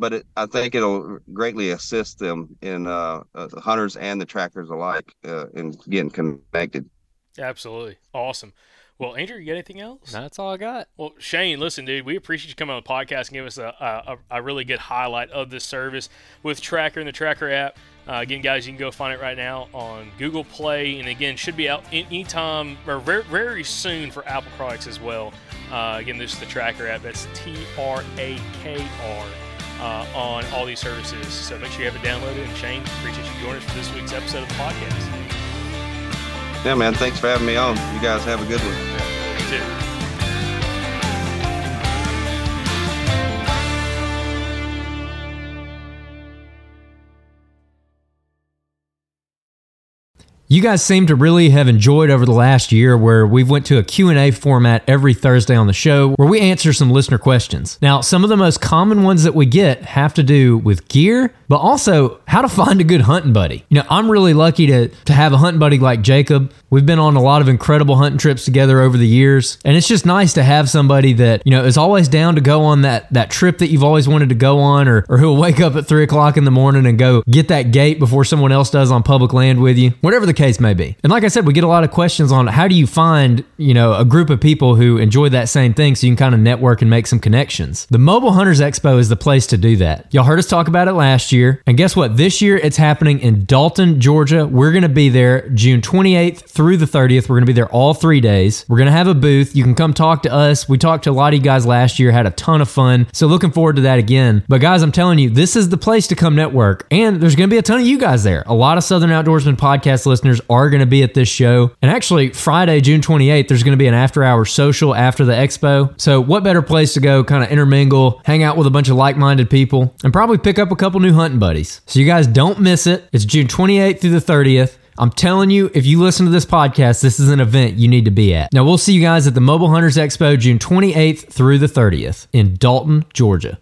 but it, I think it'll greatly assist them in uh, uh, the hunters and the trackers alike uh, in getting connected. Absolutely, awesome. Well, Andrew, you got anything else? That's all I got. Well, Shane, listen, dude, we appreciate you coming on the podcast and give us a, a, a really good highlight of this service with TRAKR and the TRAKR app. Uh, again, guys, you can go find it right now on Google Play, and again, should be out anytime or very, very soon for Apple products as well. Uh, again, this is the TRAKR app. That's T R A K R uh, on all these services. So make sure you have it downloaded. And Shane, appreciate you joining us for this week's episode of the podcast. Yeah, man. Thanks for having me on. You guys have a good one. Yeah, you too. You guys seem to really have enjoyed over the last year where we've went to a Q&A format every Thursday on the show where we answer some listener questions. Now, some of the most common ones that we get have to do with gear, but also how to find a good hunting buddy. You know, I'm really lucky to to have a hunting buddy like Jacob. We've been on a lot of incredible hunting trips together over the years, and it's just nice to have somebody that you know is always down to go on that that trip that you've always wanted to go on, or or who'll wake up at three o'clock in the morning and go get that gate before someone else does on public land with you. Whatever the case may be. And like I said, we get a lot of questions on how do you find, you know, a group of people who enjoy that same thing so you can kind of network and make some connections. The Mobile Hunters Expo is the place to do that. Y'all heard us talk about it last year. And guess what? This year it's happening in Dalton, Georgia. We're going to be there June 28th through the 30th. We're going to be there all three days. We're going to have a booth. You can come talk to us. We talked to a lot of you guys last year, had a ton of fun. So looking forward to that again. But guys, I'm telling you, this is the place to come network. And there's going to be a ton of you guys there. A lot of Southern Outdoorsman podcast listeners are going to be at this show. And actually, Friday, June 28th, there's going to be an after hour social after the expo. So, what better place to go kind of intermingle, hang out with a bunch of like minded people, and probably pick up a couple new hunting buddies? So, you guys don't miss it. It's June 28th through the 30th. I'm telling you, if you listen to this podcast, this is an event you need to be at. Now, we'll see you guys at the Mobile Hunters Expo June 28th through the 30th in Dalton, Georgia.